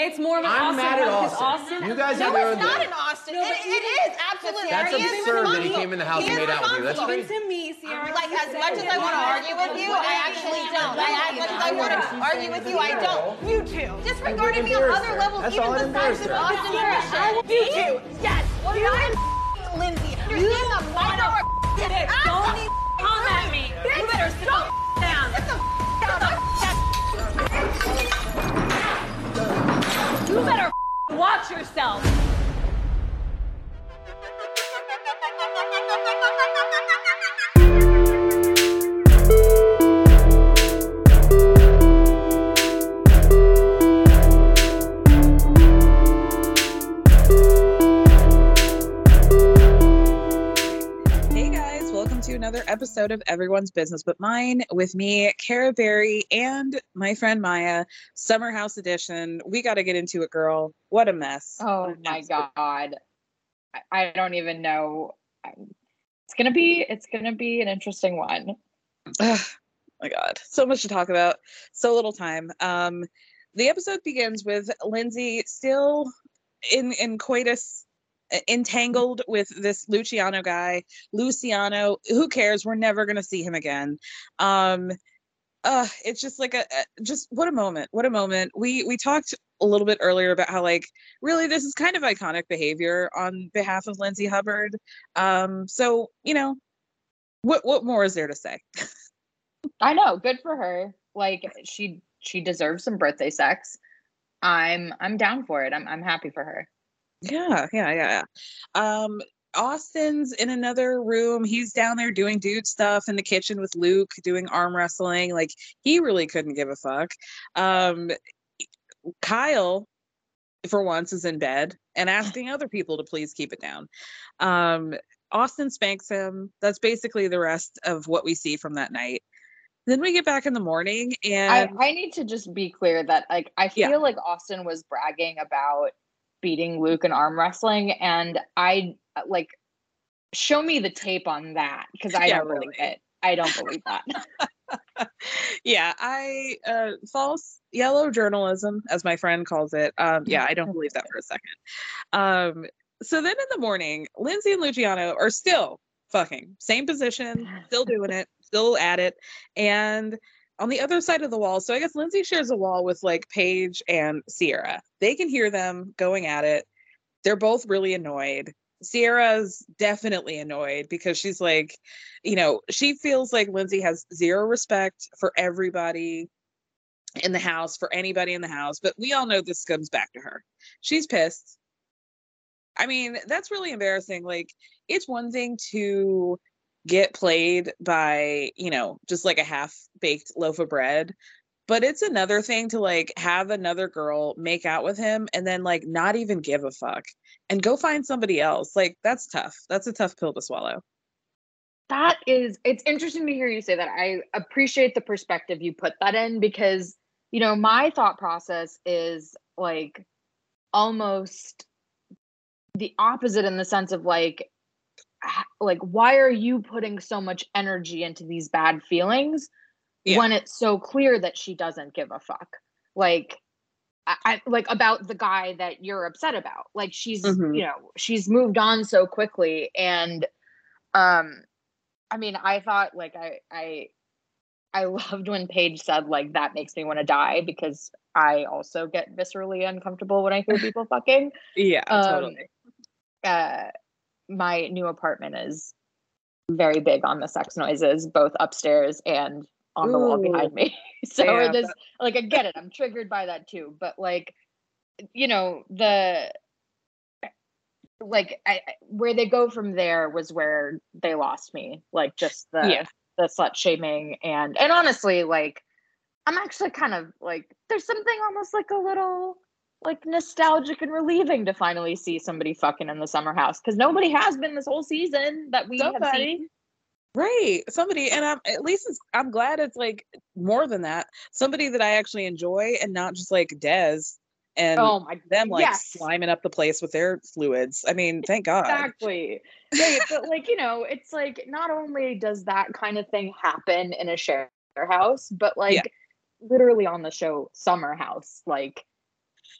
It's more of an I'm Austin mad at one, 'cause Austin. Austin. You guys No, have your it's not deal. in Austin. No, it, but it is. is absolutely. That's He is absurd that he came in the house He and made out with you. That's responsible. Even to me, Ciara. Like as said much as I want to argue with you, I actually don't. I, as much as I want to argue with you, I don't. You too. Disregarding me on other levels, even all that besides embarrassed this her. Austin bullshit. You too. Yes. You and Lindsay. You're seeing the micro. Bitch, don't come at me. You better sit the down. Get the down. You better watch yourself. Another episode of Everyone's Business But Mine with me, Cara Berry, and my friend Maya, Summer House Edition. We got to get into it, girl. What a mess. Oh What an my god. I, don't even know. It's gonna be it's gonna be an interesting one. My God, so much to talk about, so little time. Um, the episode begins with Lindsay still in in coitus, entangled with this Luciano guy. Luciano, who cares? We're never gonna see him again. Um, uh, it's just like a, a just what a moment, what a moment. We we talked a little bit earlier about how like really this is kind of iconic behavior on behalf of Lindsay Hubbard. Um, so you know, what what more is there to say? I know, good for her. Like she she deserves some birthday sex. I'm I'm down for it. I'm I'm happy for her. Yeah, yeah, yeah, yeah. Um, Austin's in another room. He's down there doing dude stuff in the kitchen with Luke, doing arm wrestling. Like he really couldn't give a fuck. Um, Kyle, for once, is in bed and asking other people to please keep it down. Um, Austin spanks him. That's basically the rest of what we see from that night. Then we get back in the morning and I I need to just be clear that like I Yeah. feel like Austin was bragging about beating Luke in arm wrestling and I like show me the tape on that because I Yeah, don't believe really. it. I don't believe that. yeah, I uh false yellow journalism, as my friend calls it. Um, yeah, I don't believe that for a second. Um, so then in the morning, Lindsay and Luciano are still fucking same position, still doing it, still at it, and on the other side of the wall. So I guess Lindsay shares a wall with like Paige and Ciara. They can hear them going at it. They're both really annoyed. Ciara's definitely annoyed because she's like, you know, she feels like Lindsay has zero respect for everybody in the house, for anybody in the house. But we all know this comes back to her. She's pissed. I mean, that's really embarrassing. Like, it's one thing to get played by, you know, just like a half baked loaf of bread. But it's another thing to like have another girl make out with him and then like not even give a fuck and go find somebody else. Like that's tough. That's a tough pill to swallow. That is, it's interesting to hear you say that. I appreciate the perspective you put that in because, you know, my thought process is like almost the opposite in the sense of like, like, why are you putting so much energy into these bad feelings Yeah. when it's so clear that she doesn't give a fuck? Like, I, like about the guy that you're upset about. Like she's, Mhm. you know, she's moved on so quickly and um I mean, I thought like I I I loved when Paige said like that makes me want to die because I also get viscerally uncomfortable when I hear people fucking. Yeah, Um, totally. Uh, my new apartment is very big on the sex noises, both upstairs and on the wall behind me. so Yeah, this, like, I get it. I'm triggered by that too. But like, you know, the like I, I- where they go from there was where they lost me. Like, just the Yeah. the slut shaming and and honestly, like, I'm actually kind of like there's something almost like a little like nostalgic and relieving to finally see somebody fucking in the summer house because nobody has been this whole season that we have seen. Right. Somebody and I'm at least it's, I'm glad it's like more than that. Somebody that I actually enjoy and not just like Des and Oh my them like yes. sliming up the place with their fluids. I mean, thank God. Exactly. Right. but like, you know, it's like not only does that kind of thing happen in a share house, but like literally on the show Summer House, like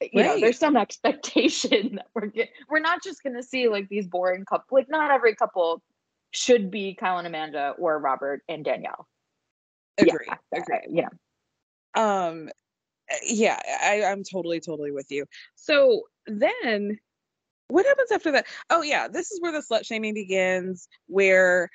you know, there's some expectation that we're get- we're not just gonna see like these boring couple like not every couple should be Kyle and Amanda or Robert and Danielle. Agree. Yeah, Agree. know. um uh, yeah I, i'm totally totally with you so then what happens after that oh yeah this is where the slut shaming begins where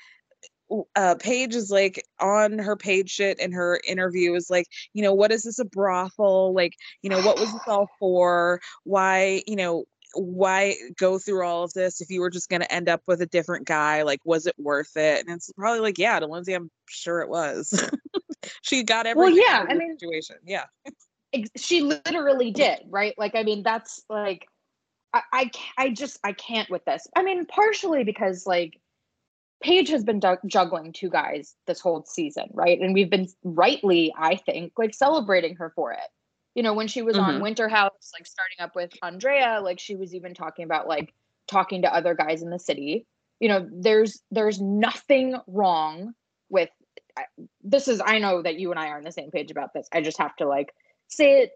uh paige is like on her page shit and her interview is like you know what is this a brothel? Like you know what was this all for? Why you know why go through all of this if you were just going to end up with a different guy? Like was it worth it? And it's probably like yeah to lindsay i'm sure it was. She got everything. Well, yeah, I mean- situation yeah. She literally did right? Like i mean that's like I, I i just i can't with this. I mean partially because like paige has been juggling two guys this whole season right and we've been rightly i think like celebrating her for it you know when she was on Mhm. winter house like starting up with andrea like she was even talking about like talking to other guys in the city you know there's there's nothing wrong with I- this is i know that you and i are on the same page about this i just have to like say it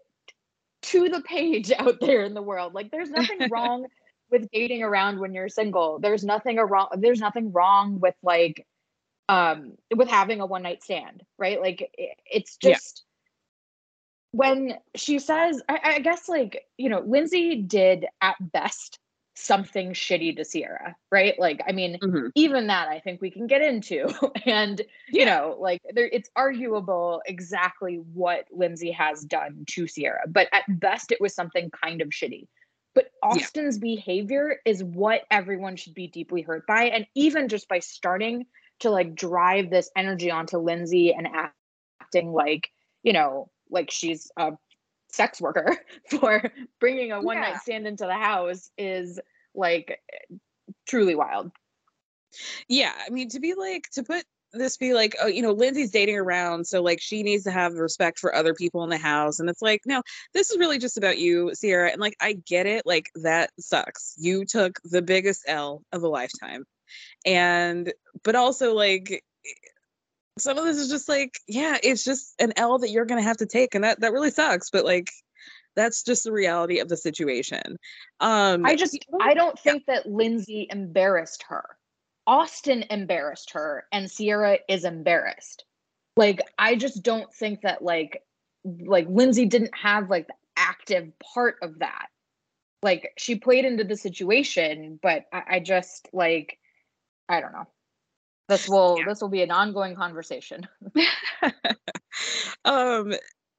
to the page out there in the world. Like there's nothing wrong with dating around when you're single. There's nothing wrong there's nothing wrong with like um with having a one night stand, right? Like it, it's Yeah. just when she says I, I guess like, you know, Lindsay did at best something shitty to Ciara, right? Like I mean, Mhm. even that I think we can get into. And you know, like there it's arguable exactly what Lindsay has done to Ciara, but at best it was something kind of shitty. But Austin's behavior is what everyone should be deeply hurt by. And even just by starting to like drive this energy onto Lindsay and acting like, you know, like she's a sex worker for bringing a one night Yeah. stand into the house is like truly wild. yeah i mean to be like to put this be like oh you know lindsay's dating around so like she needs to have respect for other people in the house and it's like no this is really just about you ciara and like i get it like that sucks. You took the biggest l of a lifetime and but also like some of this is just like yeah it's just an l that you're gonna have to take and that that really sucks but like that's just the reality of the situation. Um I just I don't think that Lindsay embarrassed her. Austin embarrassed her and Ciara is embarrassed. Like I just don't think that like like Lindsay didn't have like the active part of that. Like she played into the situation, but I, I just like I don't know. This will Yeah. this will be an ongoing conversation. um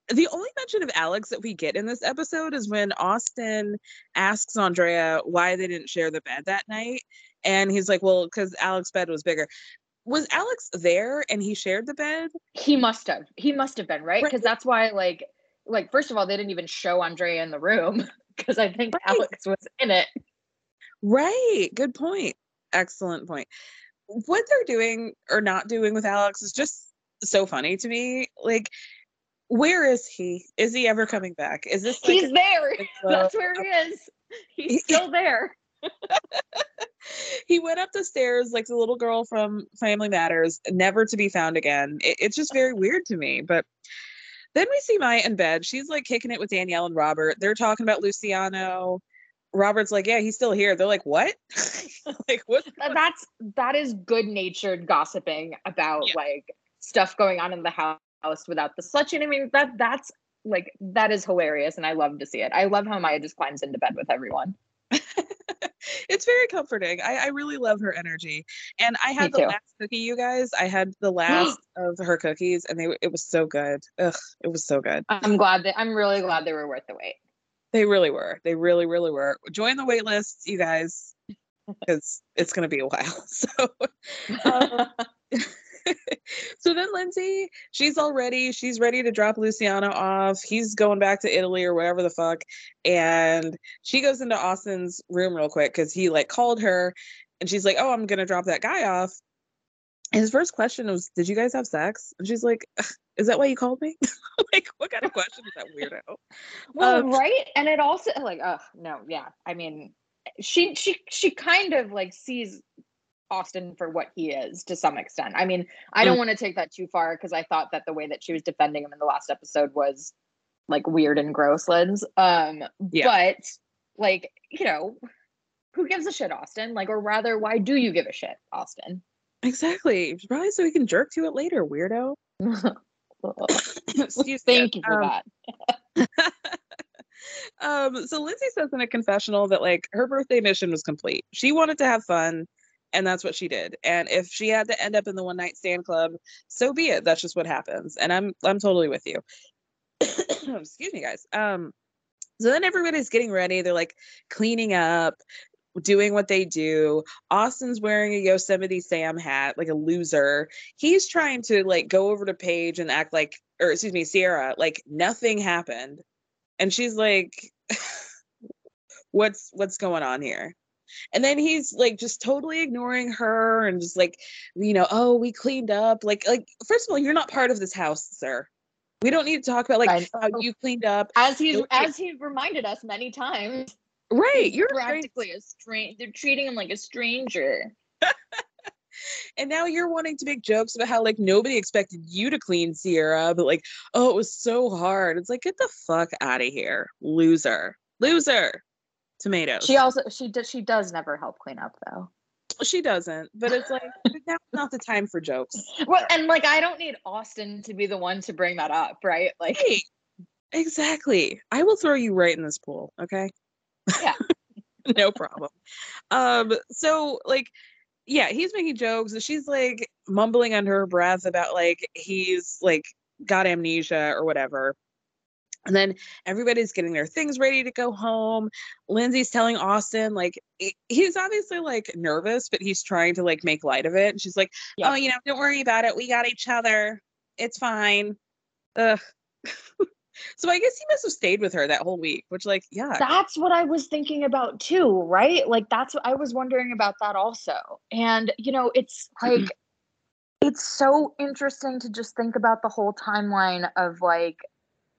the only mention of Alex that we get in this episode is when Austin asks Andrea why they didn't share the bed that night. And he's like, well, because Alex's bed was bigger. Was Alex there and he shared the bed? He must have. He must have been, right? Right. Because that's why like like first of all, they didn't even show Andrea in the room because I think Right. Alex was in it. Right. Good point. Excellent point. What they're doing or not doing with Alex is just so funny to me. Like, where is he? Is he ever coming back? Is this like He's there. That's where he is. He's still there. he went up the stairs like the little girl from Family Matters, never to be found again. It- it's just very weird to me. But then we see Mya in bed. She's like kicking it with Danielle and Robert. They're talking about Luciano. Robert's like, yeah, he's still here. They're like, what? like, what? That's that is good natured gossiping about Yeah. like stuff going on in the house without the slut I mean, that that's like that is hilarious, and I love to see it. I love how Mya just climbs into bed with everyone. It's very comforting. I, I really love her energy. And I had the too. last cookie, you guys. I had the last of her cookies, and they it was so good. Ugh, it was so good. I'm glad that I'm really glad they were worth the wait. They really were. They really, really were. Join the wait list, you guys, because it's gonna be a while. So. um, so then Lindsay, she's all ready. She's ready to drop Luciano off. He's going back to Italy or whatever the fuck. And she goes into Austin's room real quick because he like called her and she's like, Oh, I'm gonna drop that guy off. And his first question was, Did you guys have sex? And she's like, Is that why you called me? like, what kind of question is that weirdo? Well, Um, right, and it also like, oh no, yeah. I mean, she she she kind of like sees Austin for what he is to some extent. I mean, I don't want to take that too far because I thought that the way that she was defending him in the last episode was like weird and gross, Linz. Um, Yeah. but like, you know, who gives a shit, Austin? Like, or rather, why do you give a shit, Austin? Exactly. Probably so he can jerk to it later, weirdo. Excuse me. Thank you for Um, that. um, so Lindsay says in a confessional that like her birthday mission was complete. She wanted to have fun, and that's what she did. And if she had to end up in the one night stand club, so be it. That's just what happens. And I'm I'm totally with you. Excuse me, guys. Um, so then everybody's getting ready. They're like cleaning up, doing what they do. Austin's wearing a Yosemite Sam hat, like a loser. He's trying to like go over to Paige and act like, or excuse me, Ciara, like nothing happened. And she's like, what's what's going on here? And then he's like just totally ignoring her and just like, you know, oh, we cleaned up. Like, like, first of all, you're not part of this house, sir. We don't need to talk about like how you cleaned up. As he's as he reminded us many times, Right. You're practically a stranger. They're treating him like a stranger. And now you're wanting to make jokes about how like nobody expected you to clean Ciara, but like, oh, it was so hard. It's like, get the fuck out of here. Loser. Loser. Tomatoes. She also she does she does never help clean up though. she doesn't, but it's like now's not the time for jokes. Well, and like I don't need Austin to be the one to bring that up, right? Like Hey, exactly. I will throw you right in this pool, okay? Yeah. no problem. Um, so like, yeah, he's making jokes, and she's like mumbling under her breath about like he's like got amnesia or whatever. And then everybody's getting their things ready to go home. Lindsay's telling Austin, like, he's obviously like nervous, but he's trying to like make light of it. And she's like, Yeah. oh, you know, don't worry about it. We got each other. It's fine. Ugh. so I guess he must have stayed with her that whole week, which, like, yeah. that's what I was thinking about too, right? Like that's what I was wondering about that also. And you know, it's mm-hmm. like it's so interesting to just think about the whole timeline of like,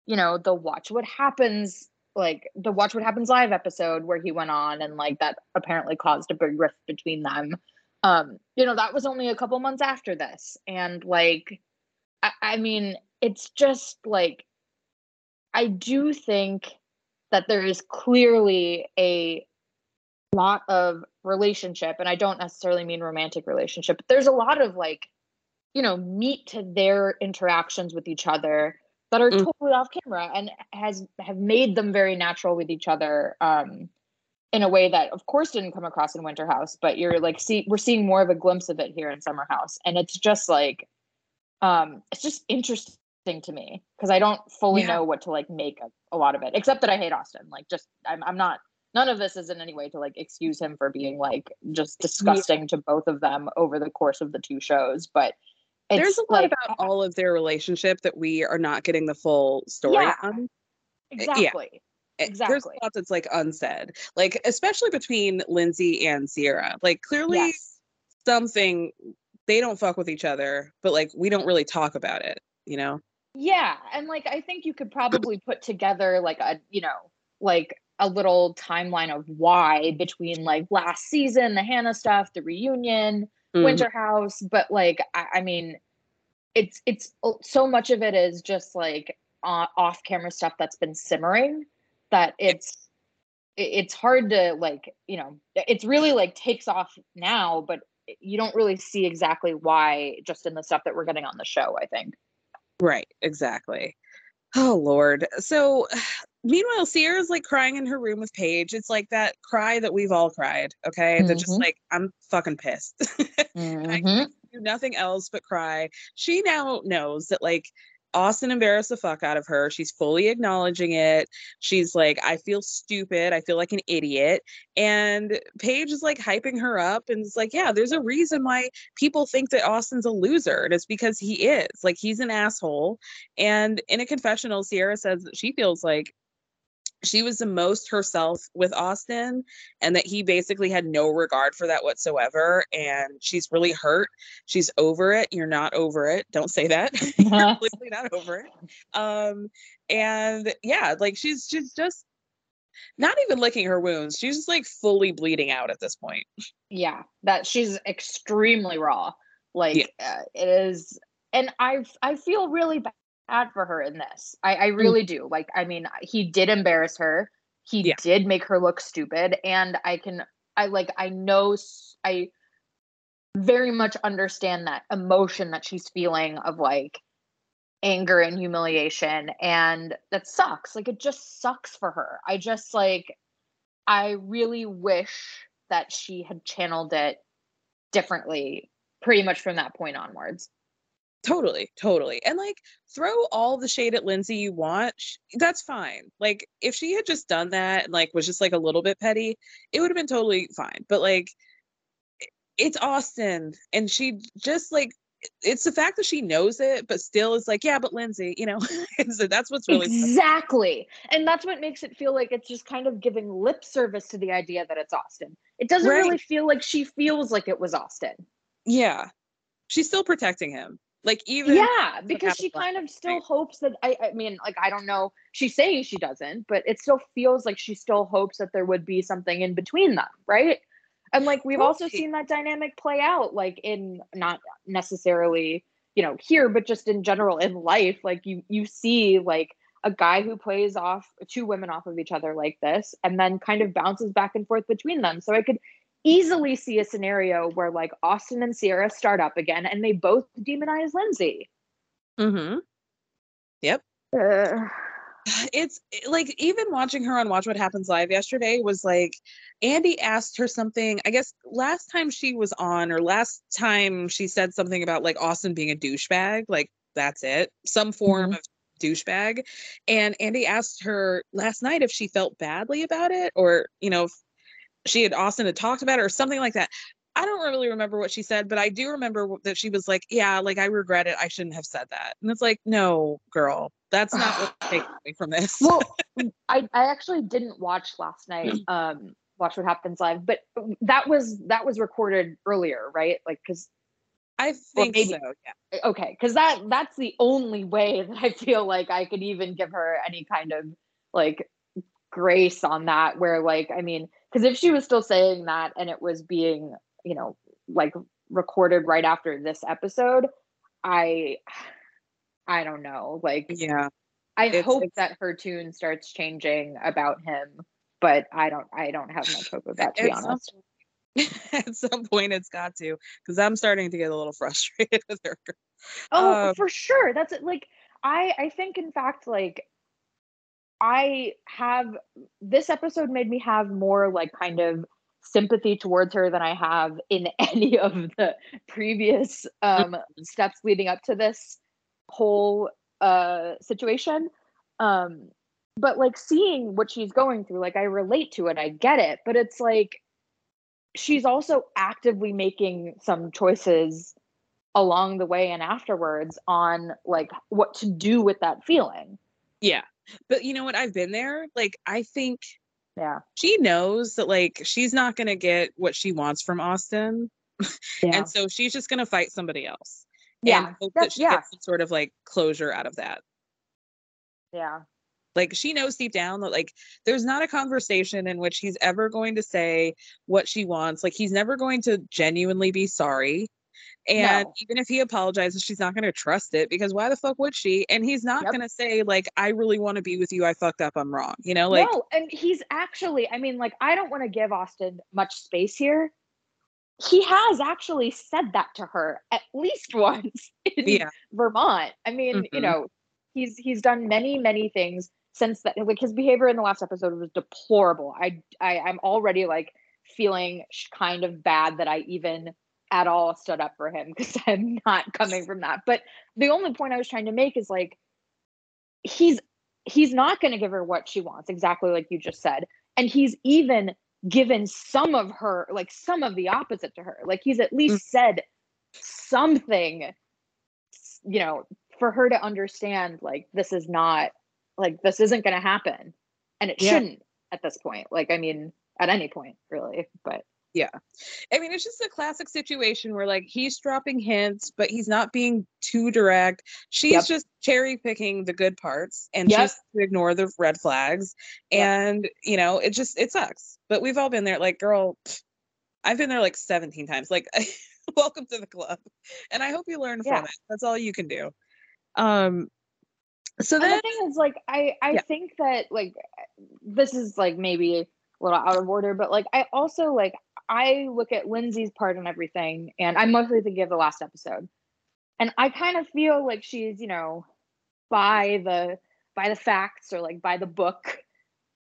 you know, the watch what happens like the watch what happens live episode where he went on and like that apparently caused a big rift between them. Um, you know, that was only a couple months after this. And like I, I mean, it's just like I do think that there is clearly a lot of relationship and i don't necessarily mean romantic relationship but there's a lot of like you know meat to their interactions with each other that are Mm. totally off camera and has have made them very natural with each other um in a way that of course didn't come across in winter house but you're like see we're seeing more of a glimpse of it here in summer house and it's just like um it's just interesting to me because i don't fully Yeah. know what to like make of a lot of it except that i hate austin like just i'm, I'm not none of this is in any way to like excuse him for being like just disgusting to both of them over the course of the two shows but it's There's a lot like, about all of their relationship that we are not getting the full story Yeah. on. exactly Eh, There's Exactly. a lot that's like unsaid, like especially between Lindsay and Ciara. Like clearly yes something they don't fuck with each other, but like we don't really talk about it, you know? Yeah, and like I think you could probably put together like a, you know, like a little timeline of why between like last season, the Hannah stuff, the reunion, Mhm. Winter House, but like I, I mean, it's it's uh, so much of it is just like uh, off camera stuff that's been simmering that it's it's hard to like you know it's really like takes off now, but you don't really see exactly why just in the stuff that we're getting on the show. I think. Right, exactly. Oh Lord. So meanwhile, Ciara's like crying in her room with Paige. It's like that cry that we've all cried. Okay. That just Mhm. like I'm fucking pissed. And I mm-hmm. do nothing else but cry. She now knows that like Austin embarrassed the fuck out of her. She's fully acknowledging it. She's like, I feel stupid. I feel like an idiot. And Paige is like hyping her up and it's like, yeah, there's a reason why people think that Austin's a loser. And it's because he is. Like he's an asshole. And in a confessional, Ciara says that she feels like she was the most herself with Austin and that he basically had no regard for that whatsoever. And she's really hurt. She's over it. You're not over it. Don't say that. You're clearly not over it. Um, and yeah, like she's she's just not even licking her wounds. She's just like fully bleeding out at this point. yeah that she's extremely raw like uh, it is and i i feel really bad for her in this. I i mm. really do. Like i mean he did embarrass her. He Yeah. did make her look stupid and i can i like i know I very much understand that emotion that she's feeling of like anger and humiliation and that sucks. Like it just sucks for her. I just like i really wish that she had channeled it differently pretty much from that point onwards Totally, totally. And like throw all the shade at Lindsay you want. sh- That's fine. Like if she had just done that and like was just like a little bit petty, it would have been totally fine. But like it's Austin and she just like it's the fact that she knows it but still is like, yeah, but Lindsay, you know. so that's what's really exactly and that's what makes it feel like it's just kind of giving lip service to the idea that it's austin it doesn't Right. really feel like she feels like it was austin yeah. She's still protecting him. Like even yeah because she kind of still night. hopes that I, I mean like i don't know she's saying she doesn't but it still feels like she still hopes that there would be something in between them right and like we've also seen that dynamic play out like in not necessarily you know here but just in general in life like you you see like a guy who plays off two women off of each other like this and then kind of bounces back and forth between them so i could easily see a scenario where like austin and ciara start up again and they both demonize lindsay Mm-hmm. Yep. Uh, it's eh, like even watching her on Watch What Happens Live yesterday was like Andy asked her something. I guess last time she was on, or last time she said something about like Austin being a douchebag. Like that's it, some form of douchebag. And Andy asked her last night if she felt badly about it, or you know, she had Austin had talked about it, or something like that. I don't really remember what she said, but I do remember that she was like, "Yeah, like I regret it. I shouldn't have said that." And it's like, "No, girl, that's not what takes away from this." well mm, I, I actually didn't watch last night mm. um watch what happens live but that was that was recorded earlier right like because I think maybe- so. Yeah. Eh, okay because that that's the only way that i feel like i could even give her any kind of like grace on that where like i mean because if she was still saying that and it was being you know like recorded right after this episode i i don't know like Yeah. i It's- hope it's- that her tune starts changing about him but i don't i don't have much hope of that to be At some honest At some point, it's got to, because I'm starting to get a little frustrated with her. Oh, Um, for sure. That's it. Like I I think in fact like I have this episode made me have more like kind of sympathy towards her than I have in any of the previous um steps leading up to this whole uh situation. Um but like seeing what she's going through like I relate to it. I get it, but it's like she's also actively making some choices along the way and afterwards on like what to do with that feeling. Yeah. But you know what? I've been there. Like, I think Yeah. she knows that, like, she's not going to get what she wants from Austin. Yeah. And so she's just going to fight somebody else. Yeah, And hope that she yeah. gets some sort of like closure out of that. yeah. Like she knows deep down that like there's not a conversation in which he's ever going to say what she wants. Like he's never going to genuinely be sorry. And No. even if he apologizes, she's not going to trust it because why the fuck would she? And he's not Yep. going to say like I really want to be with you. I fucked up. I'm wrong. You know, like no, and he's actually, I mean, like, I don't want to give Austin much space here, he has actually said that to her at least once in Yeah. Vermont. I mean, you Mhm. know, he's he's done many many things since that. Like his behavior in the last episode was deplorable. I I I'm already like feeling kind of bad that I even at all stood up for him because I'm not coming from that. But the only point I was trying to make is like he's he's not going to give her what she wants exactly like you just said. And he's even given some of her like some of the opposite to her. Like he's at mm. least said something you know for her to understand like this is not like this isn't going to happen. And it Yeah. shouldn't at this point. Like i mean at any point really but I mean, it's just a classic situation where like he's dropping hints, but he's not being too direct. She's Yep. just cherry picking the good parts and Yep. just to ignore the red flags. Yep. And you know, it just it sucks. But we've all been there. Like, girl, I've been there like 17 times. Like, welcome to the club. And I hope you learn Yeah. from it. That's all you can do. Um so then the thing is like i i Yeah. think that like this is like maybe a little out of order but like i also like i look at lindsay's part and everything and i'm mostly thinking of the last episode. And i kind of feel like she's you know by the by the facts or like by the book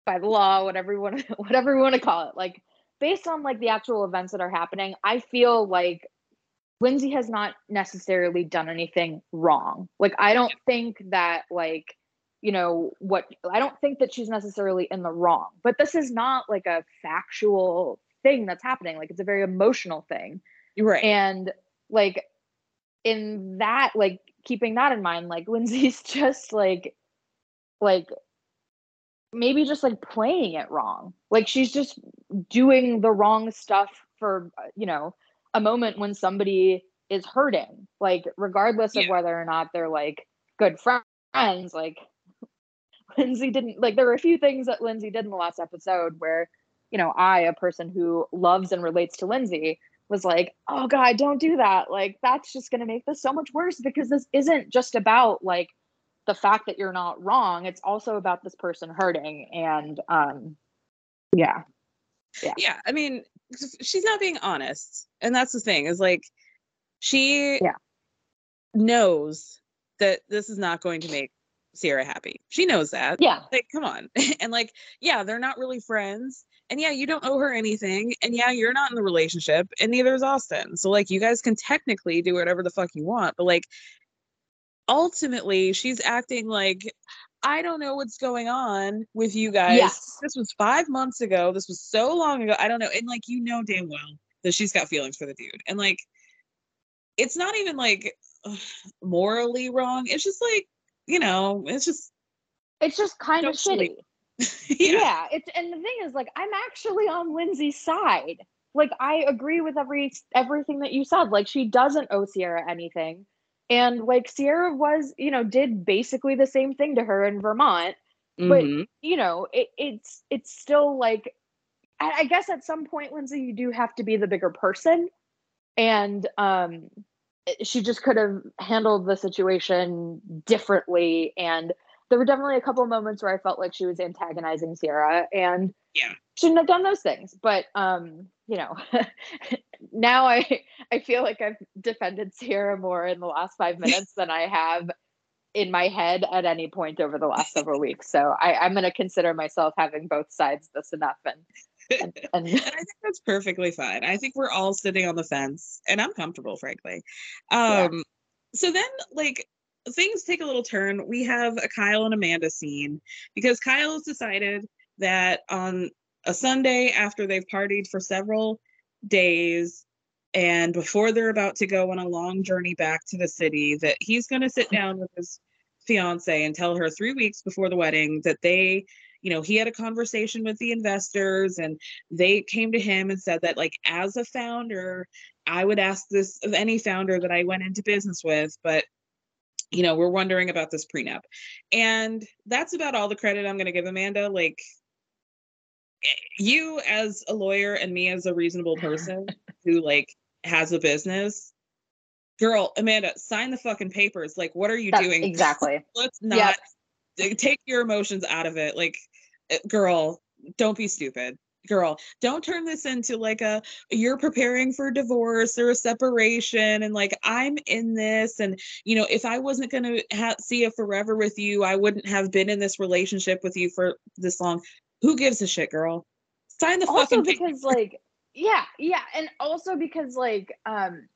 by the law whatever you want to whatever you want to call it. Like based on like the actual events that are happening i feel like lindsay has not necessarily done anything wrong. Like i don't think that like you know what i don't think that she's necessarily in the wrong. But this is not like a factual thing that's happening like it's a very emotional thing right. and like in that like keeping that in mind like lindsay's just like like maybe just like playing it wrong like she's just doing the wrong stuff for you know a moment when somebody is hurting like regardless of Yeah. whether or not they're like good friends like lindsay didn't like there were a few things that lindsay did in the last episode where you know i a person who loves and relates to lindsay was like, oh God, don't do that. Like, that's just going to make this so much worse because this isn't just about like the fact that you're not wrong. It's also about this person hurting. And um, yeah. yeah Yeah. i mean she's not being honest and that's the thing is like she Yeah. knows that this is not going to make ciara happy she knows that Yeah. like come on and like yeah they're not really friends and yeah you don't owe her anything and yeah you're not in the relationship and neither is austin. So like you guys can technically do whatever the fuck you want but like ultimately she's acting like i don't know what's going on with you guys. Yes. this was five months ago. This was so long ago. I don't know. And like you know damn well that she's got feelings for the dude and like it's not even like ugh, morally wrong. It's just like you know it's just It's just kind of shitty. yeah. yeah it's and the thing is like i'm actually on lindsay's side. Like i agree with every everything that you said. Like she doesn't owe ciara anything. And like ciara was you know did basically the same thing to her in vermont. But Mhm. you know it, it's it's still like I, I guess at some point lindsay you do have to be the bigger person. And um she just could have handled the situation differently and there were definitely a couple of moments where i felt like she was antagonizing ciara and Yeah. shouldn't have done those things but um you know now i i feel like i've defended ciara more in the last five minutes than i have in my head at any point over the last several weeks so i i'm going to consider myself having both sides this enough and and, and and I think that's perfectly fine. I think we're all sitting on the fence, and I'm comfortable, frankly. Um, so then, like, things take a little turn. We have a Kyle and Amanda scene because Kyle has decided that on a Sunday after they've partied for several days and before they're about to go on a long journey back to the city, that he's going to sit down with his fiance and tell her three weeks before the wedding that they you know he had a conversation with the investors and they came to him and said that like as a founder i would ask this of any founder that i went into business with but you know we're wondering about this prenup. And that's about all the credit i'm going to give amanda like eh, you as a lawyer and me as a reasonable person who like has a business girl amanda sign the fucking papers. Like what are you that's doing? exactly. Let's not t- take your emotions out of it. Like uh, girl don't be stupid girl, don't turn this into like a you're preparing for divorce or a separation and like I'm in this and you know if I wasn't going to ha- see a forever with you, I wouldn't have been in this relationship with you for this long. Who gives a shit, girl? Sign the also fucking because paper. like yeah yeah and also because like um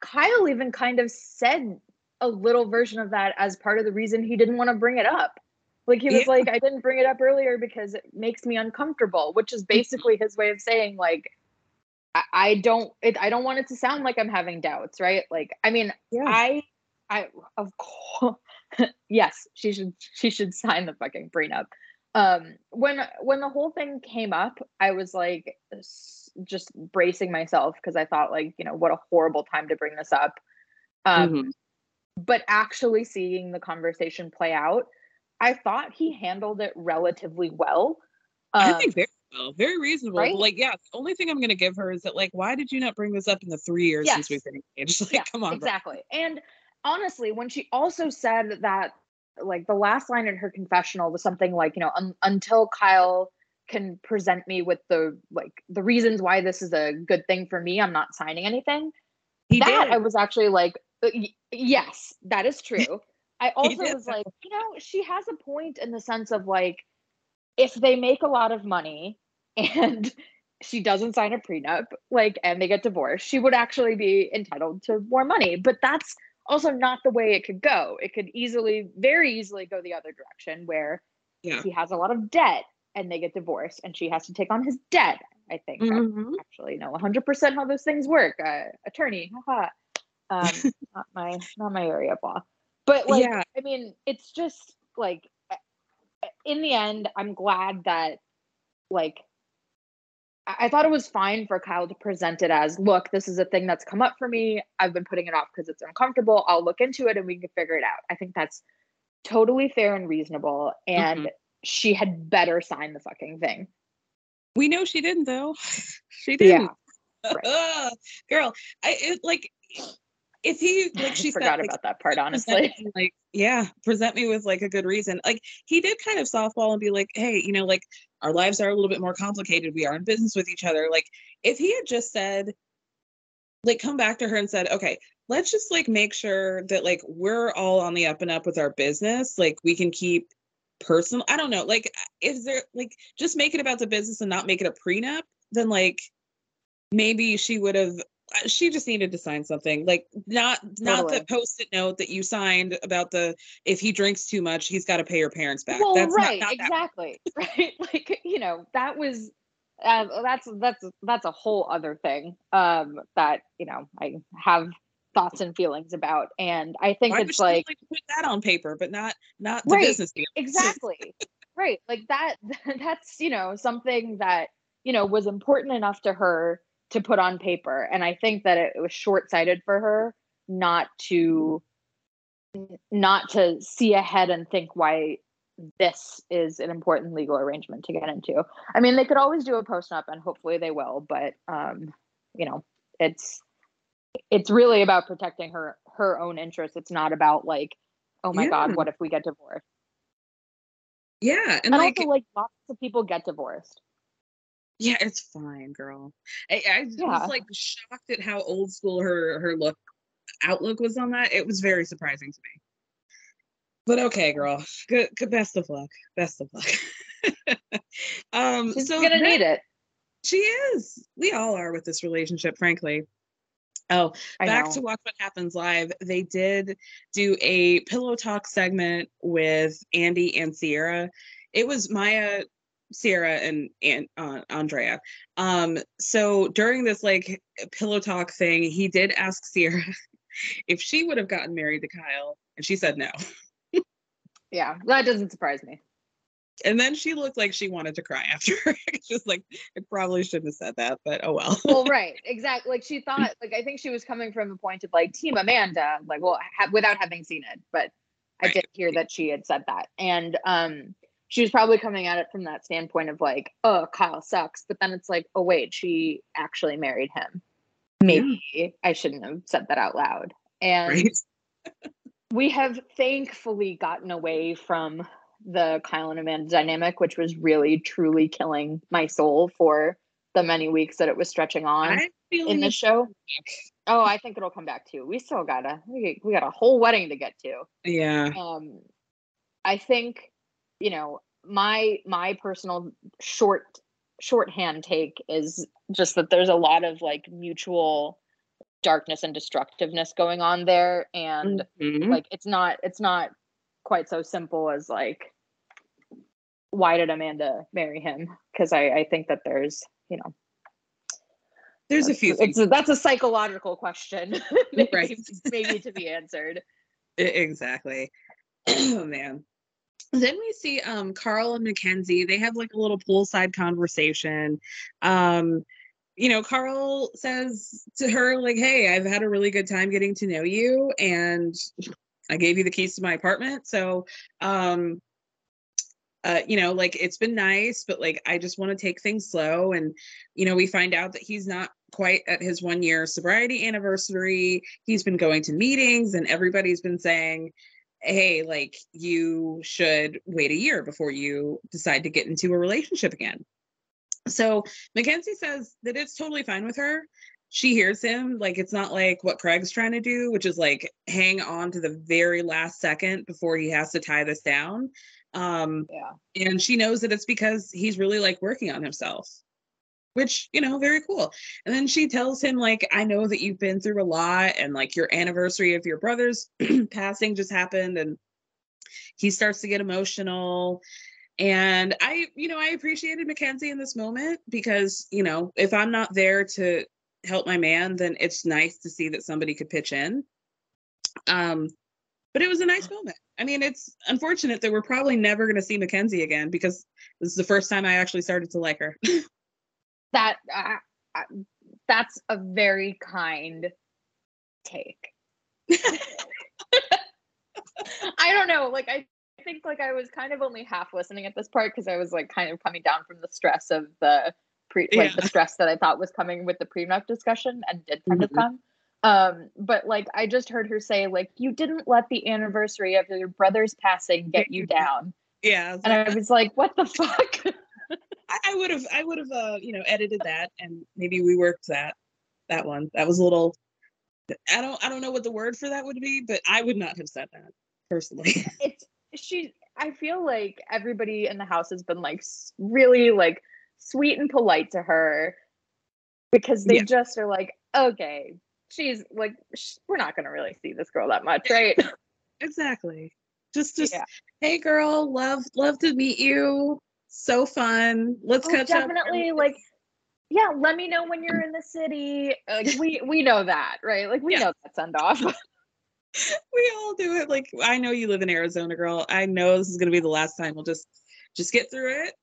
kyle even kind of said a little version of that as part of the reason he didn't want to bring it up like he was Yeah. like i didn't bring it up earlier because it makes me uncomfortable which is basically his way of saying like i, I don't it, i don't want it to sound like i'm having doubts right like i mean Yeah. i i of course yes she should she should sign the fucking prenup um when when the whole thing came up i was like just bracing myself because i thought like you know what a horrible time to bring this up um Mhm. but actually seeing the conversation play out i thought he handled it relatively well I Um, think very well, very reasonable. right? Like, yeah, the only thing I'm going to give her is that, like, why did you not bring this up in the three years since we've been engaged? Like, yeah, come on, exactly. And honestly, when she also said that, like the last line in her confessional was something like, you know, un- until Kyle can present me with the like the reasons why this is a good thing for me, I'm not signing anything. He that did. I was actually like, uh, yes, that is true. I also was like, you know, she has a point in the sense of like, if they make a lot of money and she doesn't sign a prenup, like, and they get divorced, she would actually be entitled to more money. But that's also not the way it could go. It could easily, very easily go the other direction where Yeah. he has a lot of debt and they get divorced and she has to take on his debt. I think I Mhm. actually know 100% how those things work. Uh, attorney, haha. Um, not my not my area of law. But like, Yeah. I mean, it's just like, in the end, I'm glad that like. I thought it was fine for Kyle to present it as, look, this is a thing that's come up for me. I've been putting it off because it's uncomfortable. I'll look into it and we can figure it out. I think that's totally fair and reasonable. And mm-hmm. she had better sign the fucking thing. We know she didn't, though. She didn't. right. Girl, I it, like if he like she I said, forgot like, about that part, honestly. me, like yeah present me with like a good reason. Like he did kind of softball and be like hey you know like our lives are a little bit more complicated. We are in business with each other. Like if he had just said like come back to her and said okay let's just like make sure that like we're all on the up and up with our business like we can keep personal i don't know like is there like just make it about the business and not make it a prenup then like maybe she would have she just needed to sign something like not not Totally. the post-it note that you signed about the if he drinks too much he's got to pay your parents back Well, that's right, not, not that exactly, right. Like you know, that was uh, that's that's that's a whole other thing um, that you know I have thoughts and feelings about, and I think why it's like like put that on paper but not not the Right, business deal exactly right like that that's you know something that you know was important enough to her to put on paper. And i think that it, was short-sighted for her not to not to see ahead and think why this is an important legal arrangement to get into. I mean they could always do a postnup and hopefully they will but um you know it's it's really about protecting her her own interests. It's not about like oh my Yeah. god what if we get divorced? Yeah and and like also like lots of people get divorced yeah it's fine girl i, I Yeah. was like shocked at how old school her her look outlook was on that it was very surprising to me but okay girl good, good best of luck best of luck um she's so gonna then- need it She is. We all are with this relationship, frankly. Oh, I back know. to Watch What Happens Live. They did do a pillow talk segment with Andy and Ciara. It was Mya, Ciara, and and uh, Andrea. Um, so during this like pillow talk thing, he did ask Ciara if she would have gotten married to Kyle, and she said no. yeah that doesn't surprise me And then she looked like she wanted to cry after. Just like I probably shouldn't have said that, but oh well. well right exactly like she thought like i think she was coming from a point of like team amanda like well ha- without having seen it but i Right. did hear that she had said that and um she was probably coming at it from that standpoint of like oh kyle sucks but then it's like oh wait she actually married him maybe i shouldn't have said that out loud and right? we have thankfully gotten away from the Kyle and Amanda dynamic, which was really truly killing my soul for the many weeks that it was stretching on in the show. Oh, I think it'll come back too. We still gotta we, we got a whole wedding to get to. Yeah. Um I think, you know, my my personal short shorthand take is just that there's a lot of like mutual darkness and destructiveness going on there and Mhm. like it's not it's not quite so simple as like why did amanda marry him because i i think that there's you know There's a few things. it's a, that's a psychological question maybe, Right. maybe to be answered Exactly. Oh man. Then we see um Carl and Mackenzie. They have like a little poolside conversation. Um, you know, Carl says to her, like, hey, I've had a really good time getting to know you, and I gave you the keys to my apartment. So um uh, you know, like it's been nice, but like I just want to take things slow. And, you know, we find out that he's not quite at his one year sobriety anniversary. He's been going to meetings and everybody's been saying, hey, like you should wait a year before you decide to get into a relationship again. So Mackenzie says that it's totally fine with her. She hears him. Like it's not like what Craig's trying to do, which is like hang on to the very last second before he has to tie this down. Um, yeah and she knows that it's because he's really like working on himself which you know very cool and then she tells him like i know that you've been through a lot and like your anniversary of your brother's passing just happened and he starts to get emotional and i you know i appreciated mackenzie in this moment because you know if i'm not there to help my man then it's nice to see that somebody could pitch in um but it was a nice moment. I mean, it's unfortunate that we're probably never going to see Mackenzie again because this is the first time I actually started to like her. that uh, uh, that's a very kind take. I don't know like i think like i was kind of only half listening at this part because i was like kind of coming down from the stress of the pre like the stress that i thought was coming with the prenup discussion and did kind Mhm. of come. Um but like i just heard her say like you didn't let the anniversary of your brother's passing get you down. Yeah, and i was like what the fuck I, would have, I would have, uh, you know, edited that and maybe we worked that, that one. That was a little. I don't, I don't know what the word for that would be, but I would not have said that personally. it's she i feel like everybody in the house has been like really like sweet and polite to her because they Yeah. just are like okay she's like sh- we're not going to really see this girl that much right exactly. Just, just, Yeah. hey, girl, love, love to meet you. So fun. Let's Oh, catch definitely up. like yeah let me know when you're in the city like we we know that right like we Yeah. know that send off we all do it. Like I know you live in Arizona, girl. I know this is gonna be the last time. We'll just just get through it.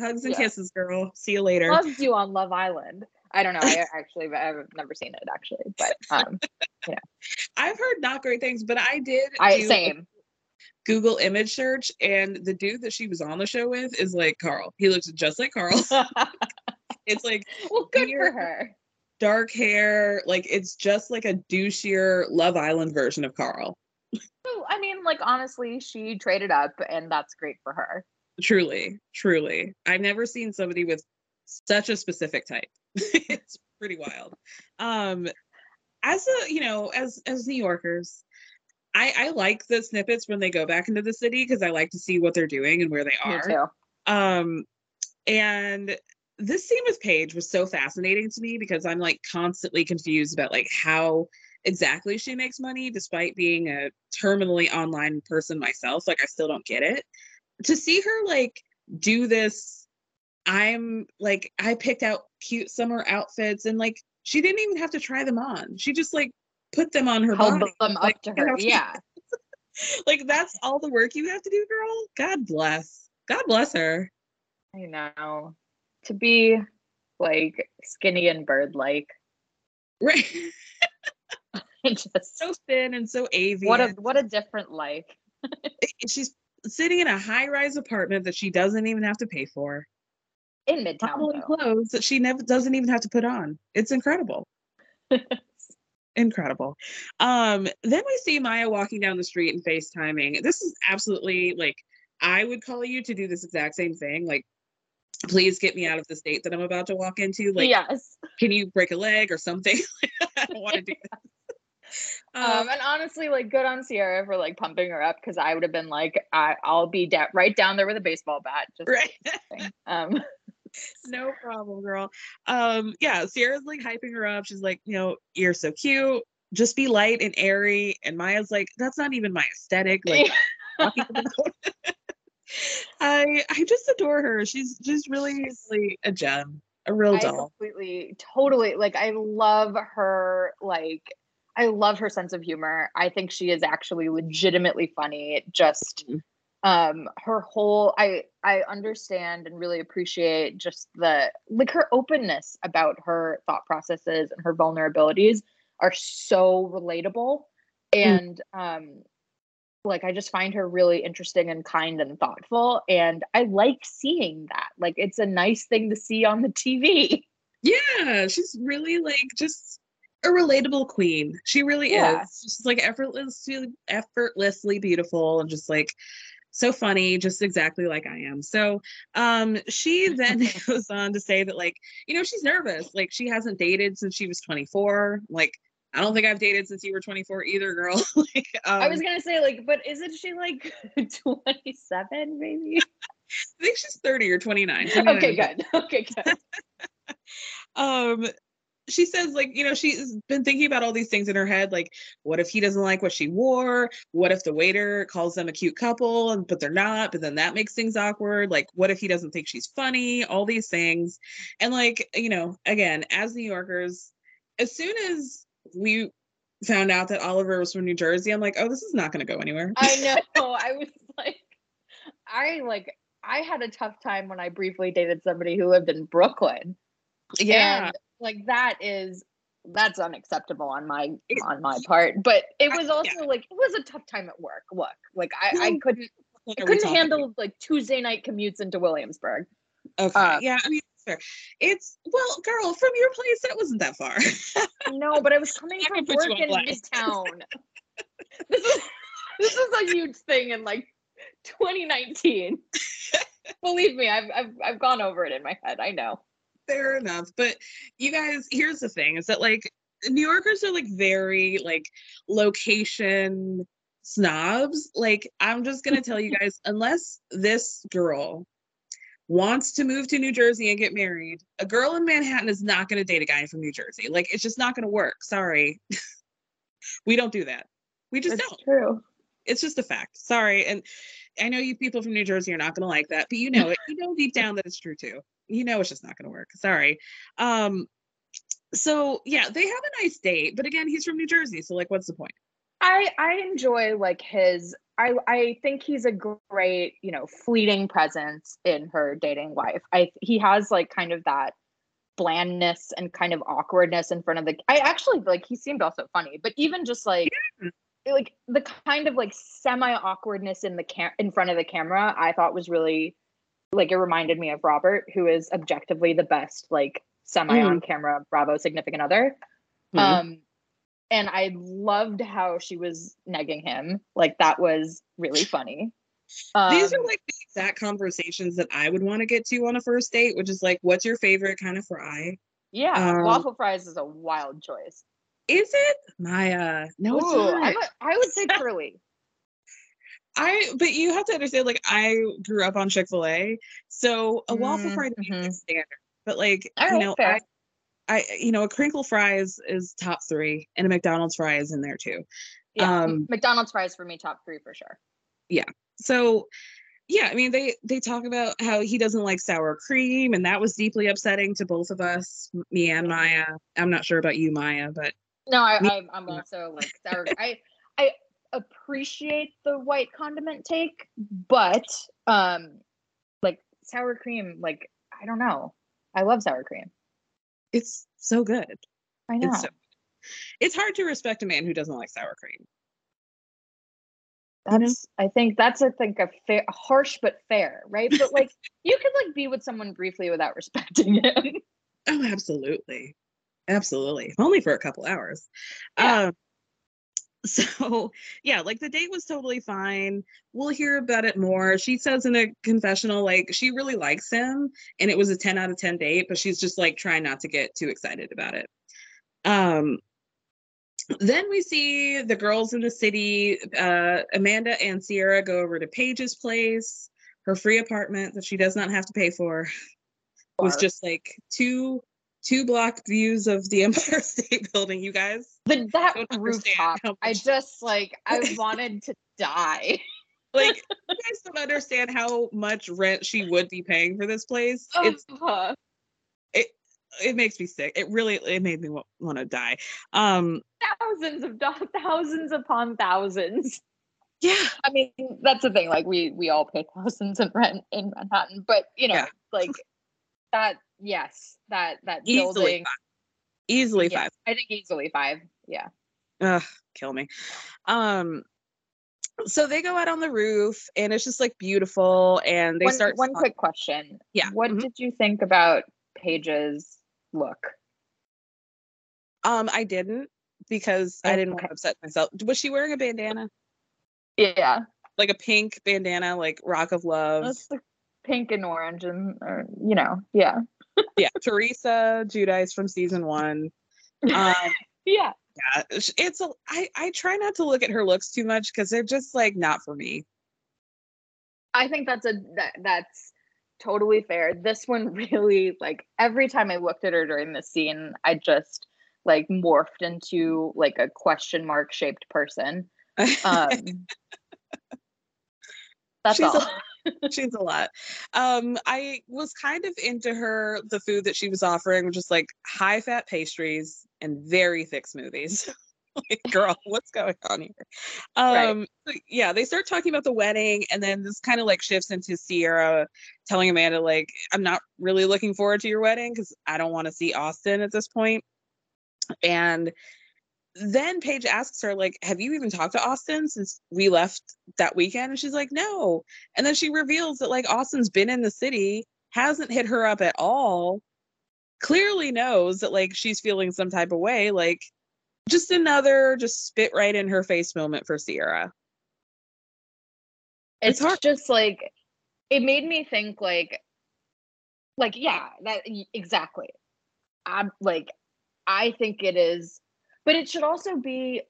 Hugs and Yeah. kisses, girl. See you later. loves you on love island i don't know i actually i've never seen it actually but um yeah. I've heard not great things, but I did i same Google image search, and the dude that she was on the show with is like Carl. He looks just like Carl. it's like well good Weird. for her dark hair, like it's just like a douchier Love Island version of Carl. I mean, like honestly, she traded up, and that's great for her. Truly, truly. I've never seen somebody with such a specific type. it's pretty wild. Um as a, you know, as as New Yorkers, I I like the snippets when they go back into the city because I like to see what they're doing and where they Me are. too. Um and this scene with Paige was so fascinating to me because I'm like constantly confused about like how exactly she makes money despite being a terminally online person myself. Like I still don't get it. To see her like do this, I'm like, I picked out cute summer outfits and like she didn't even have to try them on. She just like put them on her Held body. them up Like, to you her. Yeah. like that's all the work you have to do, girl. God bless. God bless her. I know. To be like skinny and bird like. Right. Just so thin and so avian. what a what a different life. she's sitting in a high-rise apartment that she doesn't even have to pay for. In Midtown. Clothes that she never doesn't even have to put on. It's incredible. Incredible. Um, then we see Mya walking down the street and FaceTiming. This is absolutely like I would call you to do this exact same thing. Like, please get me out of the state that I'm about to walk into. Like, yes. can you break a leg or something? I don't want to do that. Um, and honestly, like, good on Ciara for like pumping her up because I would have been like, I, I'll be da- right down there with a baseball bat. Just right. um, no problem, girl. Um, yeah, Ciara's like hyping her up. She's like, you know, you're so cute. Just be light and airy. And Mya's like, that's not even my aesthetic. Like, I I just adore her. She's just really, really a gem, a real I doll. completely, totally like. I love her. Like, I love her sense of humor. I think she is actually legitimately funny. Just Mhm. Um her whole i i understand and really appreciate just the like her openness about her thought processes and her vulnerabilities are so relatable and um like i just find her really interesting and kind and thoughtful and i like seeing that like it's a nice thing to see on the tv Yeah, she's really like just a relatable queen. She really Yeah. is. She's like effortlessly effortlessly beautiful and just like so funny, just exactly like I am. So um she then goes on to say that like, you know, she's nervous. Like she hasn't dated since she was 24. Like I don't think I've dated since you were 24 either, girl. like um, i was gonna say like but isn't she like 27 maybe I think she's 30 or 29. 29. okay good okay good um she says like you know she's been thinking about all these things in her head like what if he doesn't like what she wore? What if the waiter calls them a cute couple and but they're not but then that makes things awkward? Like what if he doesn't think she's funny? All these things. And like you know again as new yorkers as soon as we found out that oliver was from new jersey i'm like oh this is not going to go anywhere. I know. I was like, I like, I had a tough time when I briefly dated somebody who lived in Brooklyn. yeah. And like that is that's unacceptable on my on my part. But it was yeah. also like it was a tough time at work. Look, like I, I couldn't I couldn't handle like Tuesday night commutes into Williamsburg. okay uh, yeah i mean it's well girl from your place that wasn't that far No, but I was coming from gonna put you work in. Midtown. this is this is a huge thing in like 2019. Believe me, I've, I've I've gone over it in my head. I know. Fair enough but you guys here's the thing is that like new yorkers are like very like location snobs. Like i'm just gonna tell you guys unless this girl wants to move to new jersey and get married a girl in manhattan is not gonna date a guy from new jersey. Like it's just not gonna work. Sorry. We don't do that. We just It's don't. true. it's just a fact. Sorry. And i know you people from new jersey are not going to like that but you know it. You know deep down that it's true too you know it's just not going to work sorry. Um so yeah they have a nice date but again he's from new jersey so like what's the point? I I enjoy like his I I think he's a great, you know, fleeting presence in her dating life. I he has like kind of that blandness and kind of awkwardness in front of the I actually like he seemed also funny, but even just like like the kind of like semi awkwardness in the cam in front of the camera, I thought was really like it reminded me of Robert, who is objectively the best like semi on camera Bravo significant other. Mhm. Um and I loved how she was negging him. Like that was really funny. Um, these are like the exact conversations that i would want to get to on a first date which is like what's your favorite kind of fry yeah, um, waffle fries is a wild choice. is it maya no it's not. I would, I would say curly. I but you have to understand, like I grew up on Chick Fil A, so a waffle fry Mhm. is standard. But like you know. I, I you know a crinkle fry is, is top three, and a McDonald's fry is in there too. Yeah, Um, McDonald's fries for me top three for sure. Yeah. So yeah, I mean they they talk about how he doesn't like sour cream, and that was deeply upsetting to both of us, me and Maya. I'm not sure about you, Maya, but No, I, I'm, I'm also like sour. I I appreciate the white condiment take, but um, like sour cream, like I don't know. I love sour cream. it's so good. I know. It's so it's hard to respect a man who doesn't like sour cream. you know? That's I think that's I think a fair harsh but fair, right? But like you could like be with someone briefly without respecting him. Oh, absolutely. Absolutely. Only for a couple hours. Yeah. Um, so yeah like the date was totally fine. We'll hear about it more. She says in a confessional like she really likes him and it was a 10 out of 10 date but she's just like trying not to get too excited about it. Um then we see the girls in the city uh amanda and ciara go over to paige's place her free apartment that she does not have to pay for. Was just like two two block views of the Empire State Building, you guys. But that rooftop, I just like I wanted to die. Like you guys don't understand how much rent she would be paying for this place. It's Ugh. it makes me sick. It really it made me want to die. Um thousands of do- thousands upon thousands. yeah. I mean, that's the thing. Like we we all pay thousands in rent in Manhattan, but you know, Yeah. like that. Yes, that that Easily building. five. Easily yeah, five. I think easily five. Yeah. Ugh, kill me. Um so they go out on the roof and it's just like beautiful and they one, start one talk- quick question. Yeah, What mhm. did you think about Paige's look? um I didn't because I didn't want to upset myself. Was she wearing a bandana? Yeah, Like a pink bandana, like Rock of Love. that's the pink and orange, and or, you know, yeah, yeah, Teresa Giudice from season one. Um yeah. yeah, it's- a I I try not to look at her looks too much because they're just like not for me. I think that's a that, that's totally fair. This one really like every time I looked at her during the scene, I just like morphed into like a question mark shaped person. Um That's She's a- all. She's a lot. Um, I was kind of into her the food that she was offering, which is like high fat pastries and very thick smoothies. like, girl, what's going on here? Right. Um, so, yeah, they start talking about the wedding, and then this kind of like shifts into Ciara telling Amanda, like, I'm not really looking forward to your wedding because I don't want to see Austin at this point. And then Paige asks her, like, have you even talked to Austin since we left that weekend? And she's like, no. And then she reveals that like Austin's been in the city, hasn't hit her up at all, clearly knows that like she's feeling some type of way. Like just another just spit right in her face moment for Ciara. it's it's hard. just like it made me think like like yeah that exactly i'm like i think it is but it should also be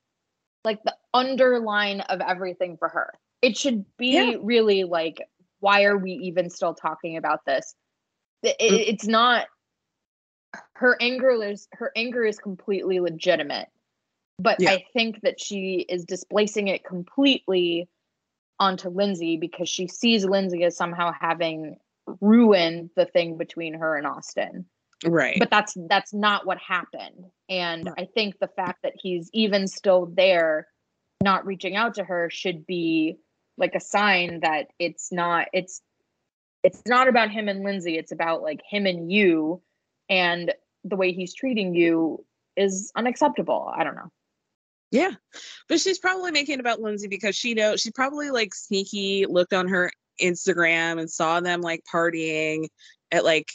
like the underline of everything for her it should be Yeah. really like why are we even still talking about this It- Mm. it's not her anger is her anger is completely legitimate but Yeah. i think that she is displacing it completely onto Lindsay because she sees Lindsay as somehow having ruined the thing between her and Austin. Right. But that's that's not what happened. And I think the fact that he's even still there not reaching out to her should be like a sign that it's not it's it's not about him and Lindsay, it's about like him and you and the way he's treating you is unacceptable. I don't know. Yeah. But she's probably making it about Lindsay because she knows she probably like sneaky looked on her Instagram and saw them like partying at like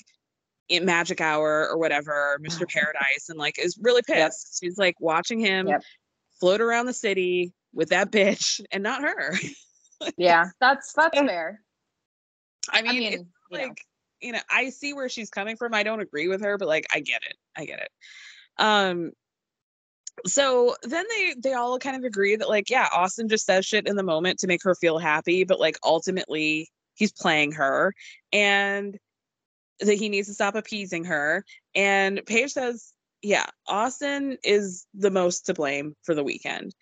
in magic hour or whatever, Mr. Paradise, and like is really Yep. pissed. She's like watching him Yep. float around the city with that bitch and not her. Yeah, that's that's fair. I mean, I mean, you know. like you know, I see where she's coming from. I don't agree with her, but like I get it. I get it. Um so then they they all kind of agree that like yeah, Austin just says shit in the moment to make her feel happy, but like ultimately he's playing her and that he needs to stop appeasing her. And Paige says, yeah, Austin is the most to blame for the weekend.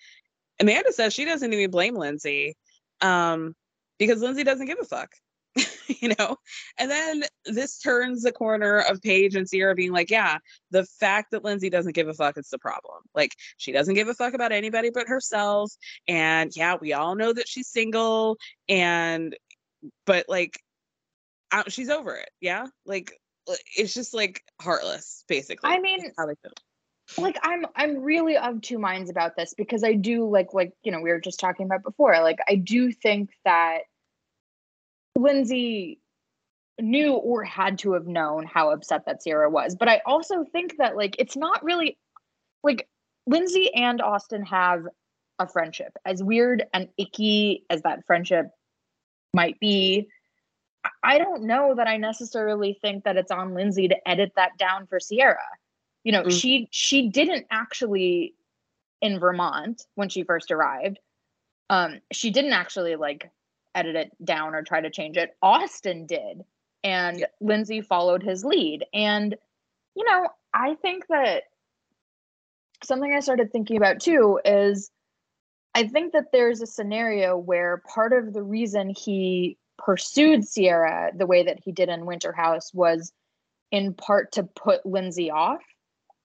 Amanda says she doesn't even blame Lindsay um, because Lindsay doesn't give a fuck, you know? And then this turns the corner of Paige and Ciara being like, yeah, the fact that Lindsay doesn't give a fuck is the problem. Like, she doesn't give a fuck about anybody but herself. And yeah, we all know that she's single and, but like, I, she's over it. Yeah. Like, uh, it's just like heartless, basically. I mean, how they feel. like i'm i'm really of two minds about this because i do like like you know we were just talking about before like i do think that lindsay knew or had to have known how upset that ciara was but i also think that like it's not really like lindsay and austin have a friendship. As weird and icky as that friendship might be, I don't know that I necessarily think that it's on Lindsay to edit that down for Ciara. You know, mm-hmm. she she didn't actually in Vermont when she first arrived. Um, she didn't actually like edit it down or try to change it. Austin did, and yeah. Lindsay followed his lead. And you know, I think that something I started thinking about too is I think that there's a scenario where part of the reason he pursued Ciara the way that he did in Winter House was in part to put Lindsay off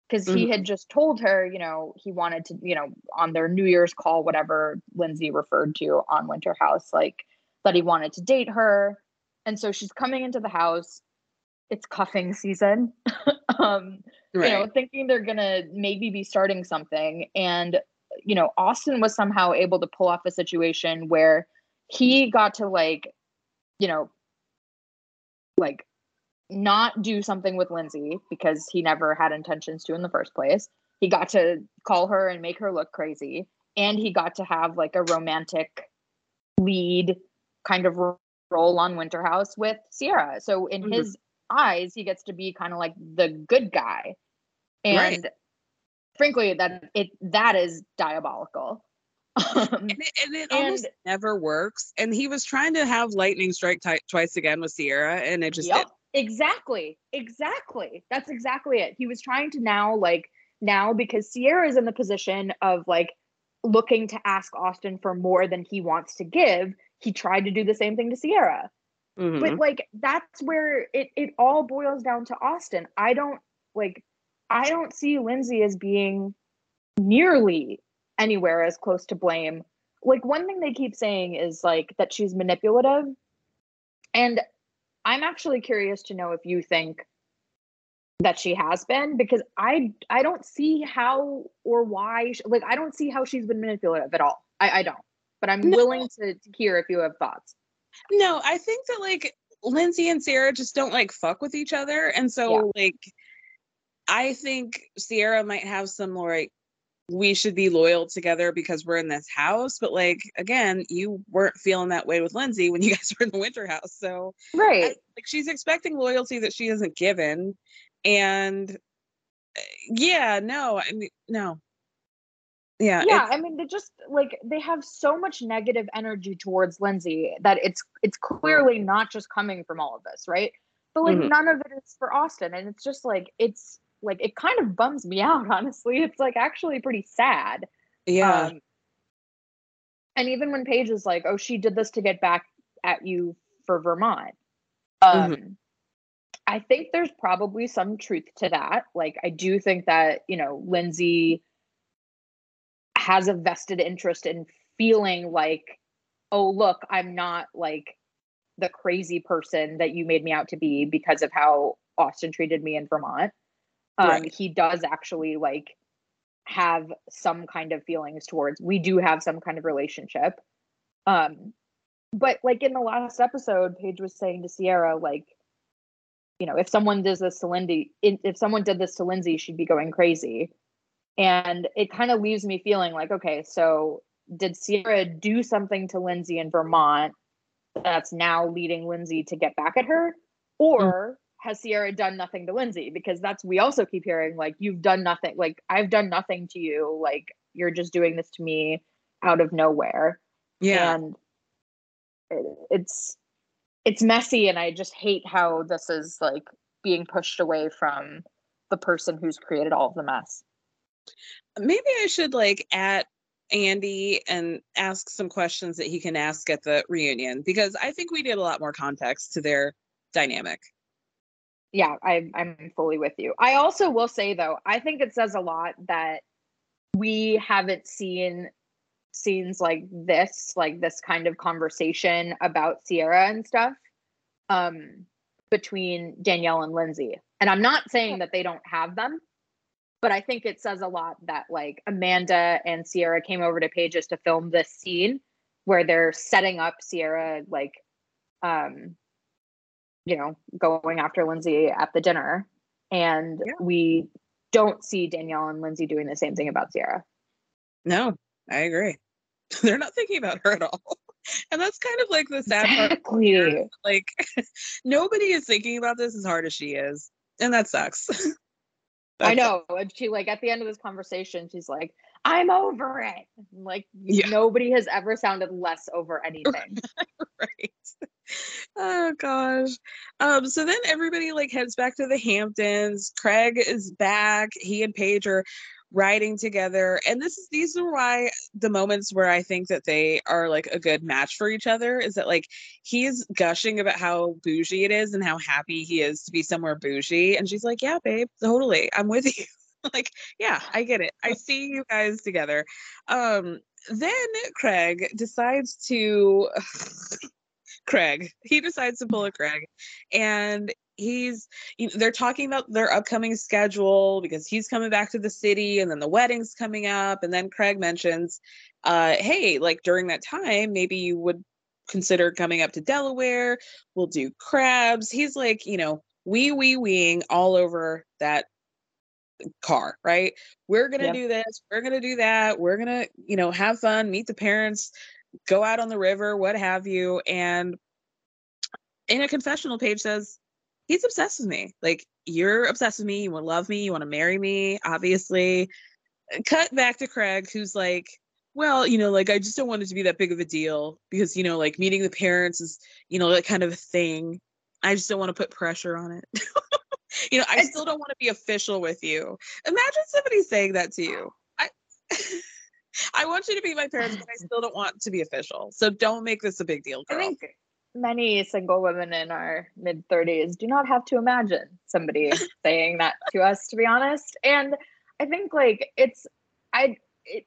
because mm-hmm. he had just told her, you know, he wanted to, you know, on their New Year's call, whatever Lindsay referred to on Winter House, like that he wanted to date her. And so she's coming into the house. It's cuffing season. um, right. you know, thinking they're gonna maybe be starting something. And, you know, Austin was somehow able to pull off a situation where he got to like you know, like not do something with Lindsay because he never had intentions to in the first place. He got to call her and make her look crazy. And he got to have like a romantic lead kind of role on Winter House with Ciara. So in mm-hmm. his eyes, he gets to be kind of like the good guy. And right. frankly, that it that is diabolical. Um, and it, and it and, almost never works. And he was trying to have lightning strike t- twice again with Ciara, and it just yep, exactly, exactly. That's exactly it. He was trying to now like now because Ciara is in the position of like looking to ask Austin for more than he wants to give. He tried to do the same thing to Ciara. Mm-hmm. But like that's where it it all boils down to Austin. I don't like I don't see Lindsay as being nearly anywhere as close to blame. Like one thing they keep saying is like that she's manipulative. And I'm actually curious to know if you think that she has been because I I don't see how or why she, like I don't see how she's been manipulative at all. I, I don't. But I'm no. willing to, to hear if you have thoughts. No, I think that like Lindsay and Ciara just don't like fuck with each other. And so yeah. like I think Ciara might have some like we should be loyal together because we're in this house. But like again, you weren't feeling that way with Lindsay when you guys were in the winter house. So right, I, like she's expecting loyalty that she isn't given, and eh, yeah, no, I mean no. Yeah, yeah. I mean, they just like they have so much negative energy towards Lindsay that it's it's clearly not just coming from all of this, right? But like mm-hmm. none of it is for Austin, and it's just like it's like it kind of bums me out honestly. It's like actually pretty sad. Yeah. Um, and even when paige is like oh she did this to get back at you for vermont. Um mm-hmm. i think there's probably some truth to that. Like i do think that you know lindsay has a vested interest in feeling like oh look i'm not like the crazy person that you made me out to be because of how austin treated me in vermont um, right. he does actually like have some kind of feelings towards we do have some kind of relationship. Um but like in the last episode paige was saying to ciara like you know if someone does this to lindsay if someone did this to lindsay she'd be going crazy. And it kind of leaves me feeling like okay so did ciara do something to lindsay in vermont that's now leading lindsay to get back at her? Or has Ciara done nothing to Lindsay? Because that's we also keep hearing like you've done nothing. Like I've done nothing to you. Like you're just doing this to me out of nowhere. Yeah. And it, it's it's messy and I just hate how this is like being pushed away from the person who's created all of the mess. Maybe I should like at Andy and ask some questions that he can ask at the reunion because I think we need a lot more context to their dynamic yeah, I, I'm fully with you. I also will say though, I think it says a lot that we haven't seen scenes like this, like this kind of conversation about Ciara and stuff, um, between Danielle and Lindsay. And I'm not saying that they don't have them, but I think it says a lot that like Amanda and Ciara came over to Paige's to film this scene where they're setting up Ciara like um you know, going after Lindsay at the dinner. And yeah. we don't see Danielle and Lindsay doing the same thing about Ciara. No, I agree. They're not thinking about her at all. And that's kind of like the sad part. Exactly. Like nobody is thinking about this as hard as she is. And that sucks. I know. And she like at the end of this conversation, she's like, I'm over it. Like Yeah. nobody has ever sounded less over anything. right. Oh gosh. Um, so then everybody like heads back to the Hamptons. Craig is back. He and Paige are riding together. And this is these are why the moments where I think that they are like a good match for each other is that like he's gushing about how bougie it is and how happy he is to be somewhere bougie. And she's like, Yeah, babe, totally. I'm with you. like, yeah, I get it. I see you guys together. Um, then Craig decides to Craig. He decides to pull a Craig, and he's they're talking about their upcoming schedule because he's coming back to the city, and then the wedding's coming up, and then Craig mentions, uh, "Hey, like during that time, maybe you would consider coming up to Delaware. We'll do crabs." He's like, you know, wee wee weeing all over that car, right? We're gonna Yep. do this. We're gonna do that. We're gonna, you know, have fun, meet the parents, go out on the river, what have you. And in a confessional Paige says, he's obsessed with me. Like, you're obsessed with me. You want to love me. You want to marry me, obviously. Uh, cut back to Craig, who's like, well, you know, like, I just don't want it to be that big of a deal because, you know, like meeting the parents is, you know, that kind of a thing. I just don't want to put pressure on it. you know, I It's- still don't want to be official with you. Imagine somebody saying that to you. I I want you to be my parents, but I still don't want to be official. So don't make this a big deal, I think many single women in our mid 30s do not have to imagine somebody saying that to us, to be honest. And I think like it's, I, it,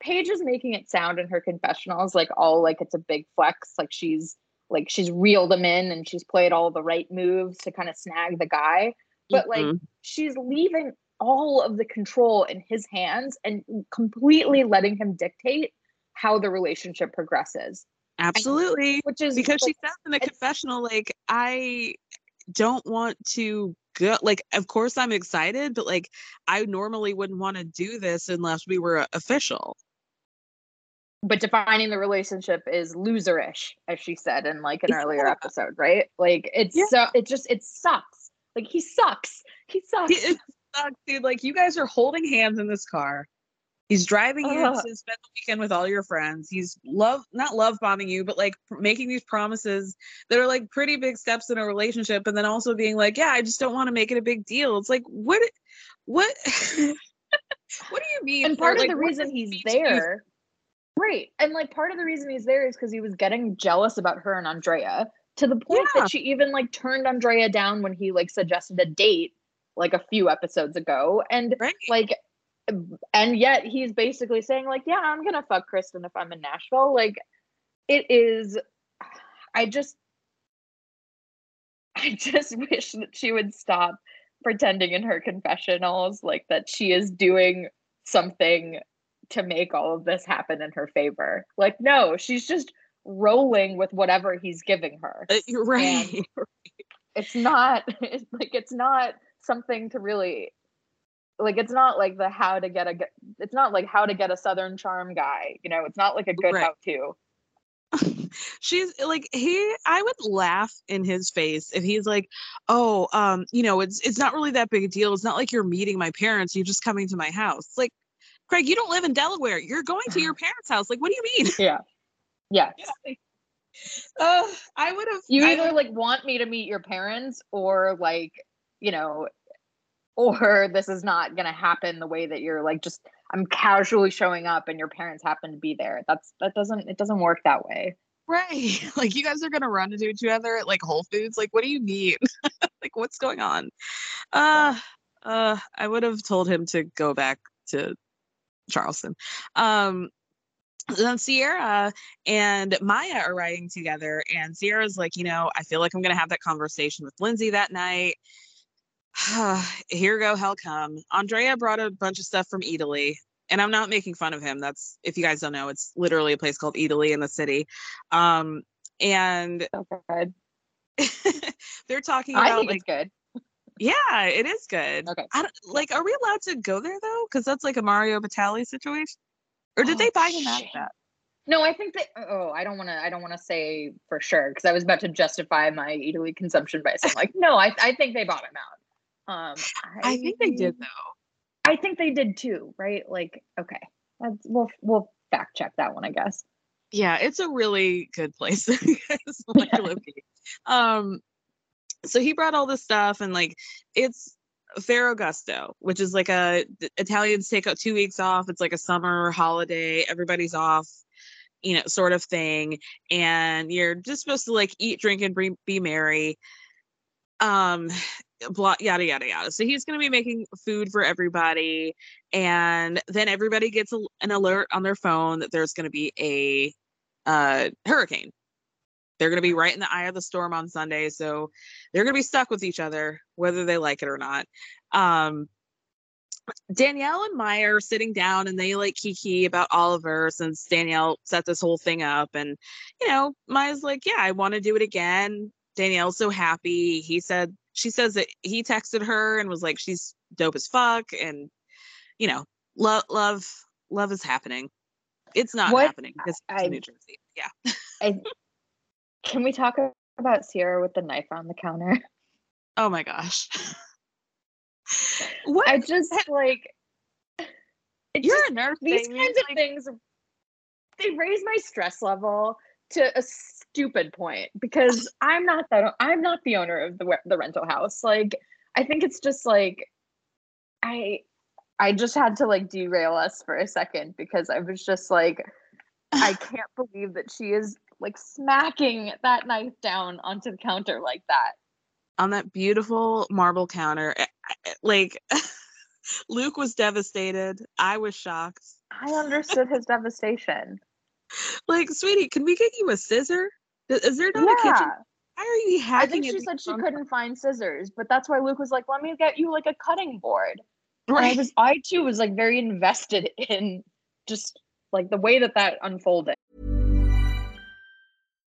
Paige is making it sound in her confessionals like all like it's a big flex, like she's like she's reeled him in and she's played all the right moves to kind of snag the guy. But like Mhm. she's leaving all of the control in his hands and completely letting him dictate how the relationship progresses absolutely. which is Because she says in the confessional, like, I don't want to go like of course I'm excited, but like I normally wouldn't want to do this unless we were official. But defining the relationship is loserish as she said in like an earlier episode right like it's Yeah. so it just it sucks like he sucks he sucks It sucks, dude. Like you guys are holding hands in this car. He's driving you to spend the weekend with all your friends. He's love not love bombing you, but like pr- making these promises that are like pretty big steps in a relationship, and then also being like, "Yeah, I just don't want to make it a big deal." It's like, what, what, what do you mean? and Or, part of like, the reason he's mean to you? there right and like part of the reason he's there is because he was getting jealous about her and andrea to the point Yeah. that she even like turned andrea down when he like suggested a date like a few episodes ago and Right. like and yet he's basically saying like yeah i'm gonna fuck kristen if i'm in nashville like it is i just i just wish that she would stop pretending in her confessionals like that she is doing something to make all of this happen in her favor. Like no she's just rolling with whatever he's giving her. Uh, you're right. it's not it's like it's not something to really like it's not like the how to get a it's not like how to get a southern charm guy you know? It's not like a good Right. how to she's like he i would laugh in his face if he's like oh um you know it's it's not really that big a deal. It's not like you're meeting my parents. You're just coming to my house. Like craig you don't live in delaware. You're going to your parents house. Like what do you mean? Yeah. Yeah uh i would have you either like want me to meet your parents or like you know or this is not going to happen the way that you're like just i'm casually showing up and your parents happen to be there. That's that doesn't it doesn't work that way. Right. Like you guys are gonna run into each other at like whole foods? Like what do you mean like what's going on? Uh uh i would have told him to go back to charleston um then Ciara and Mya are riding together, and Ciara's like, you know, I feel like I'm gonna have that conversation with Lindsay that night. Here go, hell come. Andrea brought a bunch of stuff from Eataly, and I'm not making fun of him. That's if you guys don't know, it's literally a place called Eataly in the city. Um, and so they're talking i about think like, it's good yeah, it is good. Okay. I like, are we allowed to go there though? Because that's like a Mario Batali situation. Or did Oh, they buy him out of that? No, I think that. Oh, I don't want to. I don't want to say for sure because I was about to justify my Eataly consumption by saying like, no, I, I think they bought him out. Um, I think they did though. I think they did too, right? Like, okay, that's, we'll we'll fact check that one, I guess. Yeah, it's a really good place. Like Yeah. Um, so he brought all this stuff, and like it's Ferragosto, which is like a Italians take out two weeks off. It's like a summer holiday. Everybody's off, you know, sort of thing, and you're just supposed to like eat, drink, and be, be merry. Um, blah yada yada yada. So he's going to be making food for everybody, and then everybody gets a, an alert on their phone that there's going to be a uh, hurricane. They're going to be right in the eye of the storm on Sunday, so they're going to be stuck with each other, whether they like it or not. Um, Danielle and Mya are sitting down and they like kiki about Oliver since Danielle set this whole thing up. And, you know, Mya's like, yeah, I want to do it again. Danielle's so happy. He said, she says that he texted her and was like, she's dope as fuck. And, you know, love, love, love is happening. It's not What- happening because I- it's New Jersey. Yeah. I, can we talk about Ciara with the knife on the counter? Oh my gosh. what? I just like. It's You're just- a nurse. these baby. kinds of Like, things. They raise my stress level to a stupid point because I'm not that. I'm not the owner of the the rental house. Like, I think it's just like, I, I just had to like derail us for a second because I was just like, I can't believe that she is like smacking that knife down onto the counter like that. on that beautiful marble counter. eh, eh, Like Luke was devastated. I was shocked. I understood his devastation. Like, sweetie, can we get you a scissor? Is is there not a kitchen? Yeah. Why are you I think she said she phone- couldn't find scissors, but that's why Luke was like, "Let me get you like a cutting board." And I Right. was, I too was like very invested in just like the way that that unfolded.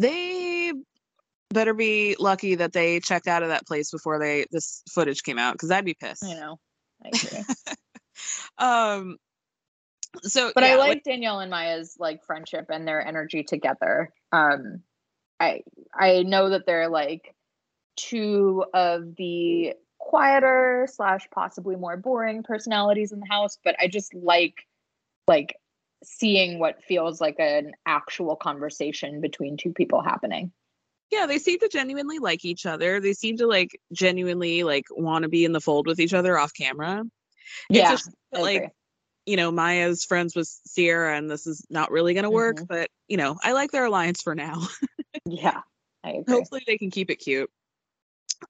They better be lucky that they checked out of that place before they this footage came out because I'd be pissed. I know. I agree. Um. So, but yeah, I like Danielle and Mya's like friendship and their energy together. Um, I I know that they're like two of the quieter slash possibly more boring personalities in the house, but I just like like seeing what feels like an actual conversation between two people happening. yeah, they seem to genuinely like each other. They seem to like genuinely like want to be in the fold with each other off camera. It's Yeah, just like agree. you know, Mya's friends with Ciara, and this is not really going to work. Mhm. But you know, I like their alliance for now. Yeah, I agree. Hopefully, they can keep it cute.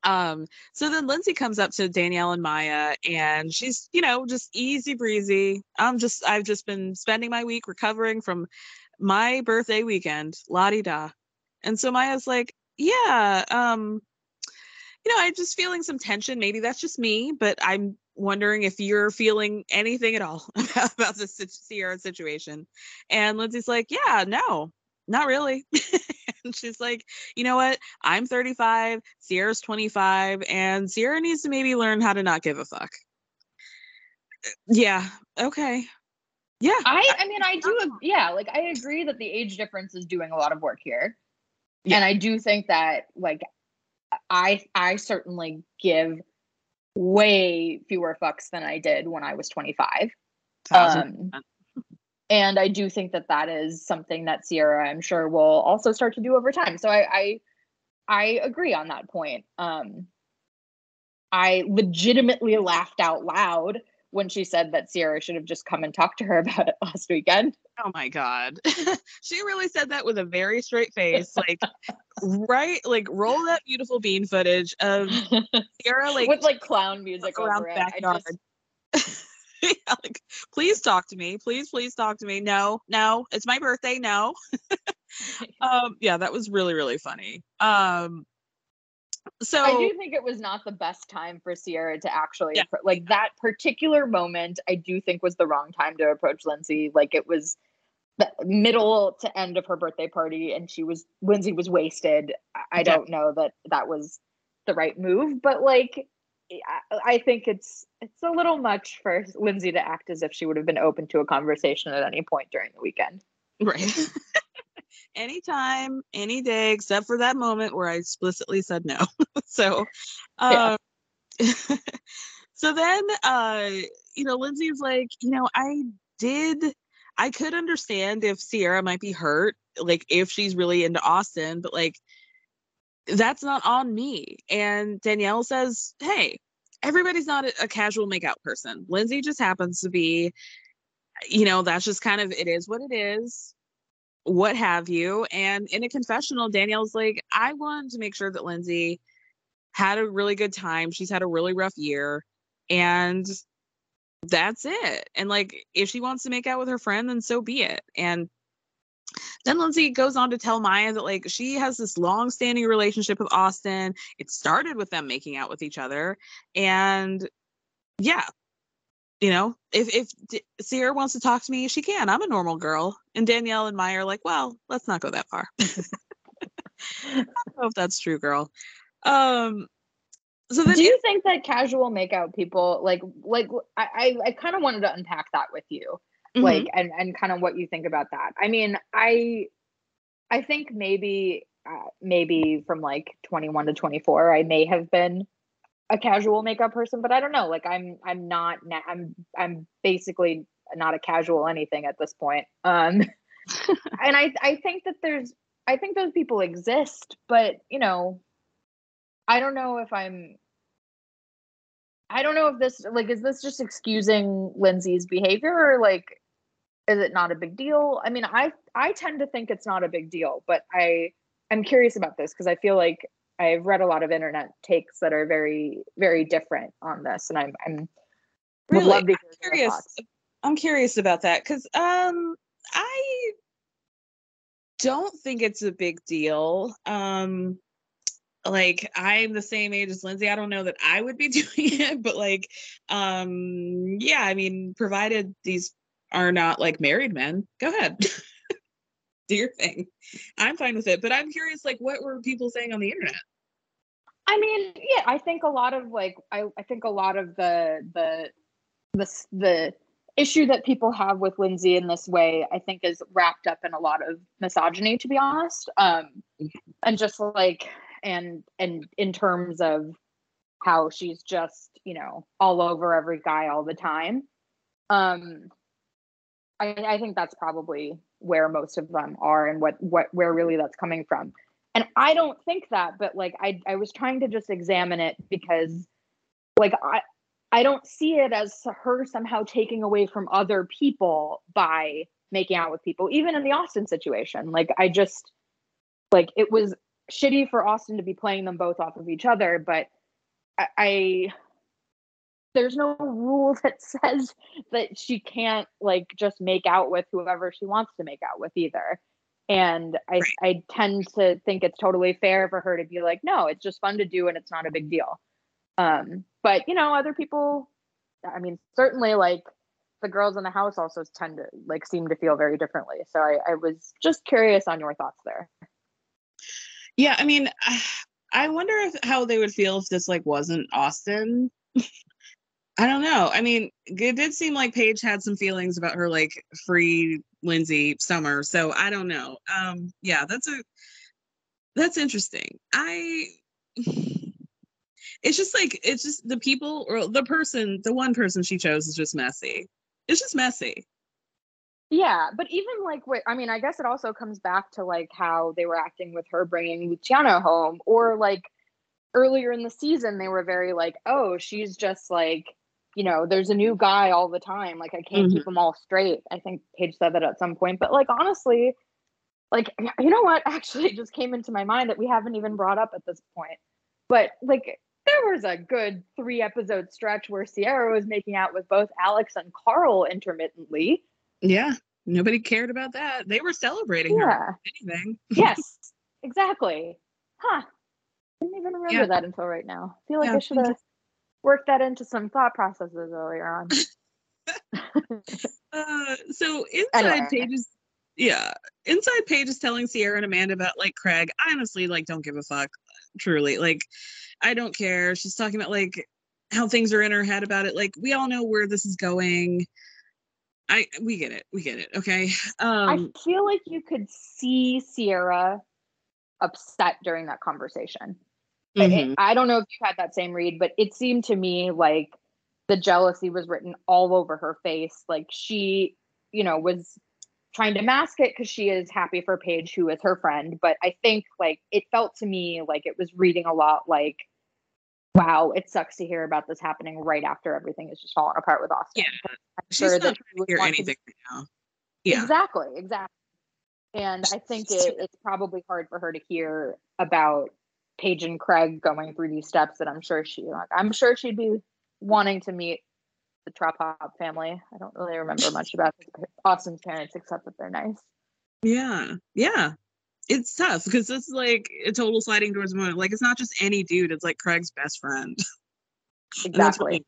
Um, so then Lindsay comes up to Danielle and Mya, and she's, you know, just easy breezy. I'm just, I've just been spending my week recovering from my birthday weekend, la di da. And so Mya's like, yeah, um, you know, I'm just feeling some tension. Maybe that's just me, but I'm wondering if you're feeling anything at all about, about this Ciara situation. And Lindsay's like, yeah, no, not really. and she's like, you know what? I'm 35, Ciara's 25, and Ciara needs to maybe learn how to not give a fuck. Yeah, okay. Yeah. I I mean I do yeah, like I agree that the age difference is doing a lot of work here. And I do think that like I I certainly give way fewer fucks than I did when I was 25. Um, and I do think that that is something that Ciara, I'm sure, will also start to do over time. So I, I, I agree on that point. Um, I legitimately laughed out loud when she said that Ciara should have just come and talked to her about it last weekend. Oh my god. she really said that with a very straight face. Like right like roll that beautiful bean footage of Ciara like with like clown music around over the it. I just, yeah, like please talk to me. Please, please talk to me. No, no, it's my birthday. No. um, yeah, that was really, really funny. Um so I do think it was not the best time for Ciara to actually Yeah. like that particular moment. I do think was the wrong time to approach Lindsay. Like it was the middle to end of her birthday party, and she was Lindsay was wasted. I- I Yeah. don't know that that was the right move, but like I, I think it's it's a little much for Lindsay to act as if she would have been open to a conversation at any point during the weekend. Right. Anytime, any day, except for that moment where I explicitly said no. so, um, Yeah. so then, uh, you know, Lindsay's like, you know, I did, I could understand if Ciara might be hurt, like if she's really into Austin, but like, that's not on me. And Danielle says, hey, everybody's not a, casual makeout person. Lindsay just happens to be, you know, that's just kind of, it is what it is what have you. And in a confessional, Danielle's like, I wanted to make sure that Lindsay had a really good time. She's had a really rough year. And that's it. And like, if she wants to make out with her friend, then so be it. And then Lindsay goes on to tell Mya that like she has this long-standing relationship with Austin. It started with them making out with each other. And yeah, you know, if if D- Ciara wants to talk to me, she can. I'm a normal girl. And Danielle and Mya are like, well, let's not go that far. I don't know if that's true, girl. Um, so then Do you think that casual makeout people like like I I, I kind of wanted to unpack that with you, Mhm. like and and kind of what you think about that. I mean, I I think maybe uh, maybe from like 21 to 24, I may have been a casual makeup person, but I don't know. Like I'm I'm not I'm I'm basically not a casual anything at this point. Um, and I I think that there's I think those people exist, but you know, I don't know if I'm I don't know if this like is this just excusing Lindsay's behavior or like is it not a big deal? I mean, I I tend to think it's not a big deal, but I I'm curious about this because I feel like I've read a lot of internet takes that are very very different on this and I'm I'm Really? love to hear I'm curious. I'm curious about that because um I don't think it's a big deal. Um like I'm the same age as Lindsay. I don't know that I would be doing it, but like um yeah, I mean, provided these are not like married men, go ahead. Do your thing. I'm fine with it. But I'm curious, like what were people saying on the internet? I mean, yeah, I think a lot of like I, I think a lot of the the the the issue that people have with Lindsay in this way, I think, is wrapped up in a lot of misogyny, to be honest. Um, and just like and and in terms of how she's just you know all over every guy all the time. Um, I, I think that's probably where most of them are and what what where really that's coming from. And I don't think that, but like I I was trying to just examine it because like I I don't see it as her somehow taking away from other people by making out with people, even in the austin situation. Like I just like it was shitty for Austin to be playing them both off of each other, but I, I there's no rule that says that she can't like just make out with whoever she wants to make out with either. And I, I tend to think it's totally fair for her to be like, no, it's just fun to do and it's not a big deal. Um, but you know, other people, I mean, certainly like the girls in the house also tend to like seem to feel very differently. So I, I was just curious on your thoughts there. Yeah, I mean, I wonder if how they would feel if this like wasn't Austin. I don't know. I mean, it did seem like Paige had some feelings about her like free Lindsay Summer. So I don't know. Um yeah, that's a that's interesting. I it's just like it's just the people or the person, the one person she chose is just messy. It's just messy. Yeah, but even like what I mean, I guess it also comes back to like how they were acting with her bringing Luciano home, or like earlier in the season they were very like, oh, she's just like, you know, there's a new guy all the time. Like I can't Mhm. keep them all straight. I think Paige said that at some point, but like honestly, like you know what actually just came into my mind that we haven't even brought up at this point. But like there was a good three episode stretch where Ciara was making out with both Alex and Carl intermittently. Yeah. Nobody cared about that. They were celebrating Yeah. her. Anything. yes, exactly. Huh. Didn't even remember Yeah. that until right now. I feel like Yeah, I should have worked that into some thought processes earlier on. Uh, so inside Anyway. Paige's, yeah, inside Paige's telling Ciara and Amanda about like Craig. I honestly like don't give a fuck. Truly, like I don't care. She's talking about like how things are in her head about it. Like we all know where this is going. I we get it. We get it. Okay. Um, I feel like you could see Ciara upset during that conversation. I- mhm. I, don't know if you had that same read, but it seemed to me like the jealousy was written all over her face. Like she, you know, was trying to mask it because she is happy for Paige, who is her friend. But I think like it felt to me like it was reading a lot like, wow, it sucks to hear about this happening right after everything is just falling apart with Austin. Yeah, I'm sure not that hear anything right now. Yeah. Exactly, exactly. And I think it, it's probably hard for her to hear about Paige and Craig going through these steps that I'm sure she like I'm sure she'd be wanting to meet the Trop Hop family. I don't really remember much about Austin's parents except that they're nice. Yeah, yeah. It's tough because this is like a total sliding doors moment. Like it's not just any dude; it's like Craig's best friend. Exactly.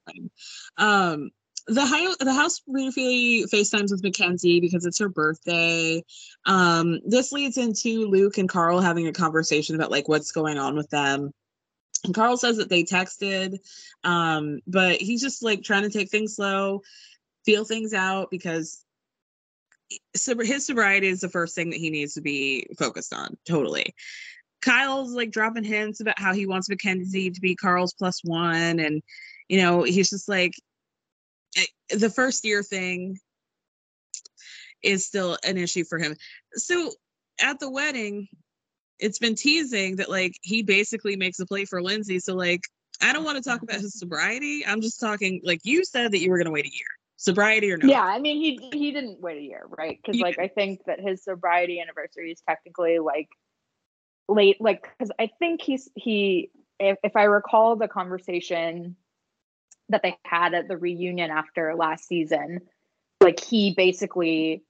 Um, the house, the house briefly FaceTimes with Mackenzie because it's her birthday. Um, this leads into Luke and Carl having a conversation about like what's going on with them. And Carl says that they texted, um, but he's just like trying to take things slow, feel things out because sob- his sobriety is the first thing that he needs to be focused on. Totally. Kyle's like dropping hints about how he wants Mackenzie to be Carl's plus one, and you know he's just like eh, the first year thing is still an issue for him. So at the wedding, it's been teasing that like he basically makes a play for Lindsay. So like I don't want to talk about his sobriety. I'm just talking like you said that you were gonna wait a year. Sobriety or no? Yeah, I mean he he didn't wait a year, right? Because like I think that his sobriety anniversary is technically like late, like because I think he's he if, if I recall the conversation that they had at the reunion after last season, like he basically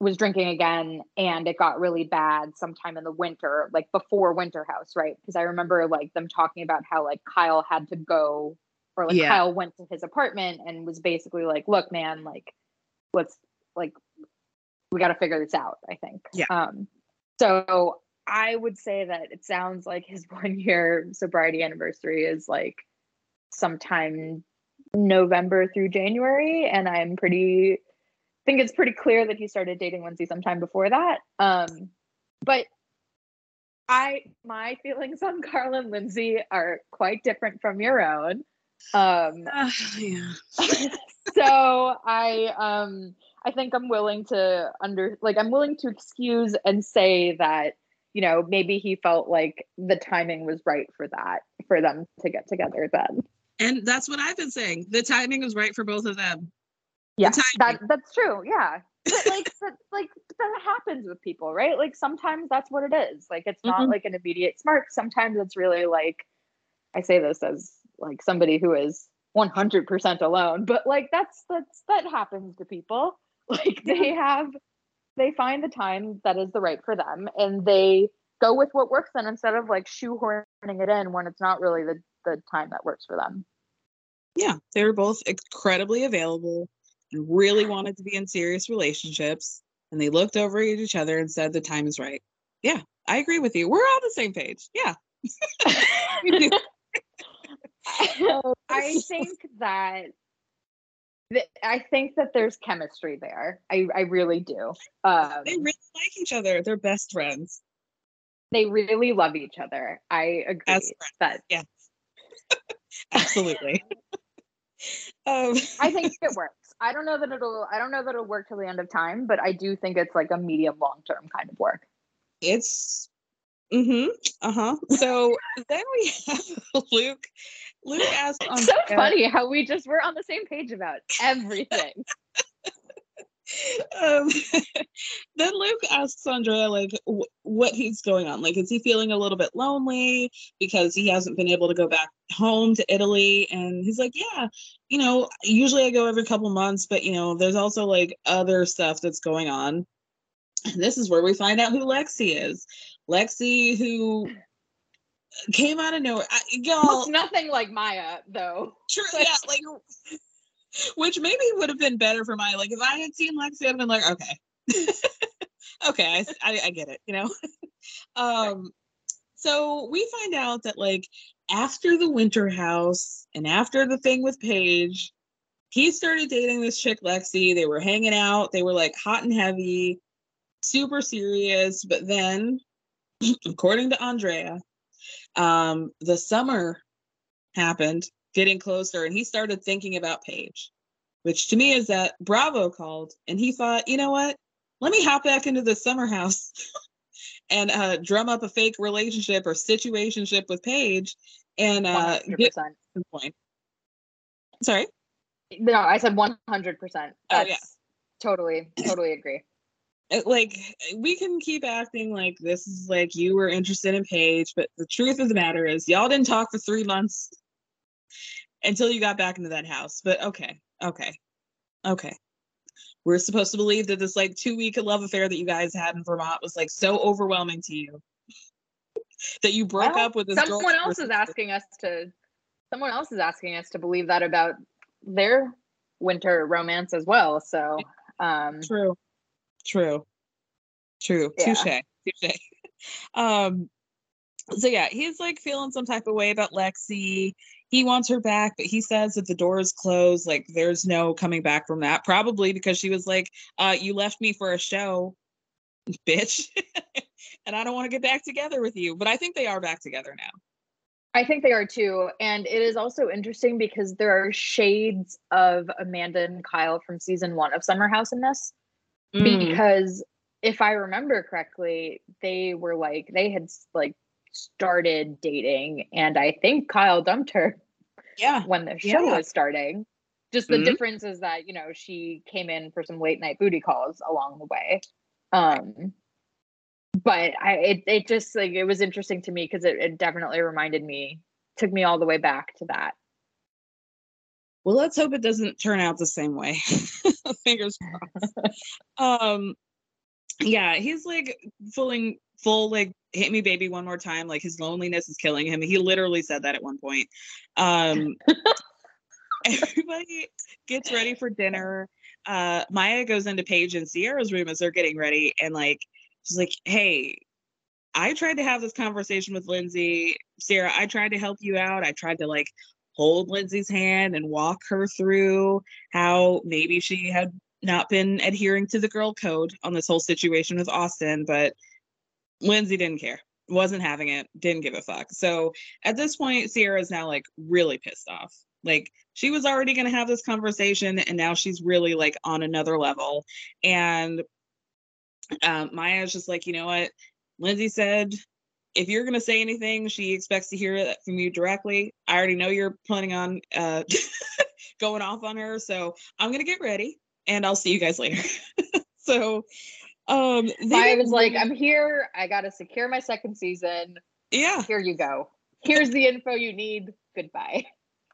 was drinking again and it got really bad sometime in the winter, like before Winter House, right? Because I remember like them talking about how like Kyle had to go or like Yeah. Kyle went to his apartment and was basically like, look, man, like let's like we got to figure this out, I think. Yeah. Um so I would say that it sounds like his one year sobriety anniversary is like sometime November through January and I'm pretty think it's pretty clear that he started dating Lindsay sometime before that. Um, but I my feelings on Carl and Lindsay are quite different from your own. Um, Uh, yeah. so I um I think I'm willing to under like I'm willing to excuse and say that you know, maybe he felt like the timing was right for that, for them to get together then. And that's what I've been saying. The timing was right for both of them. Yeah, that that's true. Yeah, but like that, like that happens with people, right? Like sometimes that's what it is. Like it's not Mhm. like an immediate spark. Sometimes it's really like I say this as like somebody who is 100% alone, but like that's that's that happens to people. Like they have they find the time that is the right for them and they go with what works then instead of like shoehorning it in when it's not really the the time that works for them. Yeah, they were both incredibly available and really wanted to be in serious relationships. And they looked over at each other and said, The time is right. Yeah, I agree with you. We're on the same page. Yeah. We do. I think that th- I think that there's chemistry there. I I really do. Um, they really like each other. They're best friends. they really love each other. I agree that Yeah. Absolutely. um, I think it works. I don't know that it'll I don't know that it'll work till the end of time, but I do think it's like a medium long term kind of work. it's mm-hmm. Uh-huh. So then we have Luke. Luke asked on It's so funny how we just were on the same page about everything. um, then Luke asks Andrea like wh- what he's going on. Like, is he feeling a little bit lonely because he hasn't been able to go back home to Italy? And he's like, yeah, you know, usually I go every couple months, but you know, there's also like other stuff that's going on. And this is where we find out who Lexi is. Lexi, who came out of nowhere. I, y'all, Looks nothing like Mya though. True, yeah, like which maybe would have been better for my like if I had seen Lexi, I'd have been like, okay, okay, I, I get it, you know. um, so we find out that like after the Winter House and after the thing with Paige, he started dating this chick Lexi. They were hanging out. They were like hot and heavy, super serious. But then, according to Andrea, um, the summer happened, getting closer, and he started thinking about Paige, which to me is that Bravo called, and he thought, you know what? Let me hop back into the summer house and uh, drum up a fake relationship or situationship with Paige, and uh, get 100%. to the point. Sorry. No, I said 100%. That's Oh, yeah. totally totally agree. It- like we can keep acting like this is like you were interested in Paige, but the truth of the matter is y'all didn't talk for three months until you got back into that house. But okay, okay, okay. We're supposed to believe that this like two week love affair that you guys had in Vermont was like so overwhelming to you that you broke Well, up with this someone else is asking us to someone else is asking us to believe that about their winter romance as well so um True. True. True. Yeah. Touche. Touche. Um so yeah, he's like feeling some type of way about Lexi. He wants her back, but he says that the door is closed, like there's no coming back from that. Probably because she was like, uh, you left me for a show, bitch. and I don't want to get back together with you. But I think they are back together now. I think they are too. And it is also interesting because there are shades of Amanda and Kyle from season one of Summer House in this. Mm. Because if I remember correctly, they were like, they had like started dating. And I think Kyle dumped her Yeah. when the show Yeah. was starting. Just the Mhm. difference is that, you know, she came in for some late night booty calls along the way. Um, but I it, it just like it was interesting to me because it, it definitely reminded me, took me all the way back to that. Well, let's hope it doesn't turn out the same way. Fingers crossed. um yeah, he's like fulling full like hit me baby one more time like his loneliness is killing him. He literally said that at one point. Um everybody gets ready for dinner. Uh Mya goes into Paige and Ciara's room as they're getting ready and like she's like, "Hey, I tried to have this conversation with Lindsay. ciara I tried to help you out. I tried to like hold Lindsay's hand and walk her through how maybe she had not been adhering to the girl code on this whole situation with Austin, but Lindsay didn't care, wasn't having it, didn't give a fuck. So at this point, Ciara is now like really pissed off. Like she was already going to have this conversation, and now she's really like on another level. And um, Mya's just like, you know what? Lindsay said, if you're going to say anything, she expects to hear it from you directly. I already know you're planning on uh, going off on her. So I'm going to get ready and I'll see you guys later. so um I was like, I'm here. I got to secure my second season. Yeah. Here you go. Here's the info you need. Goodbye.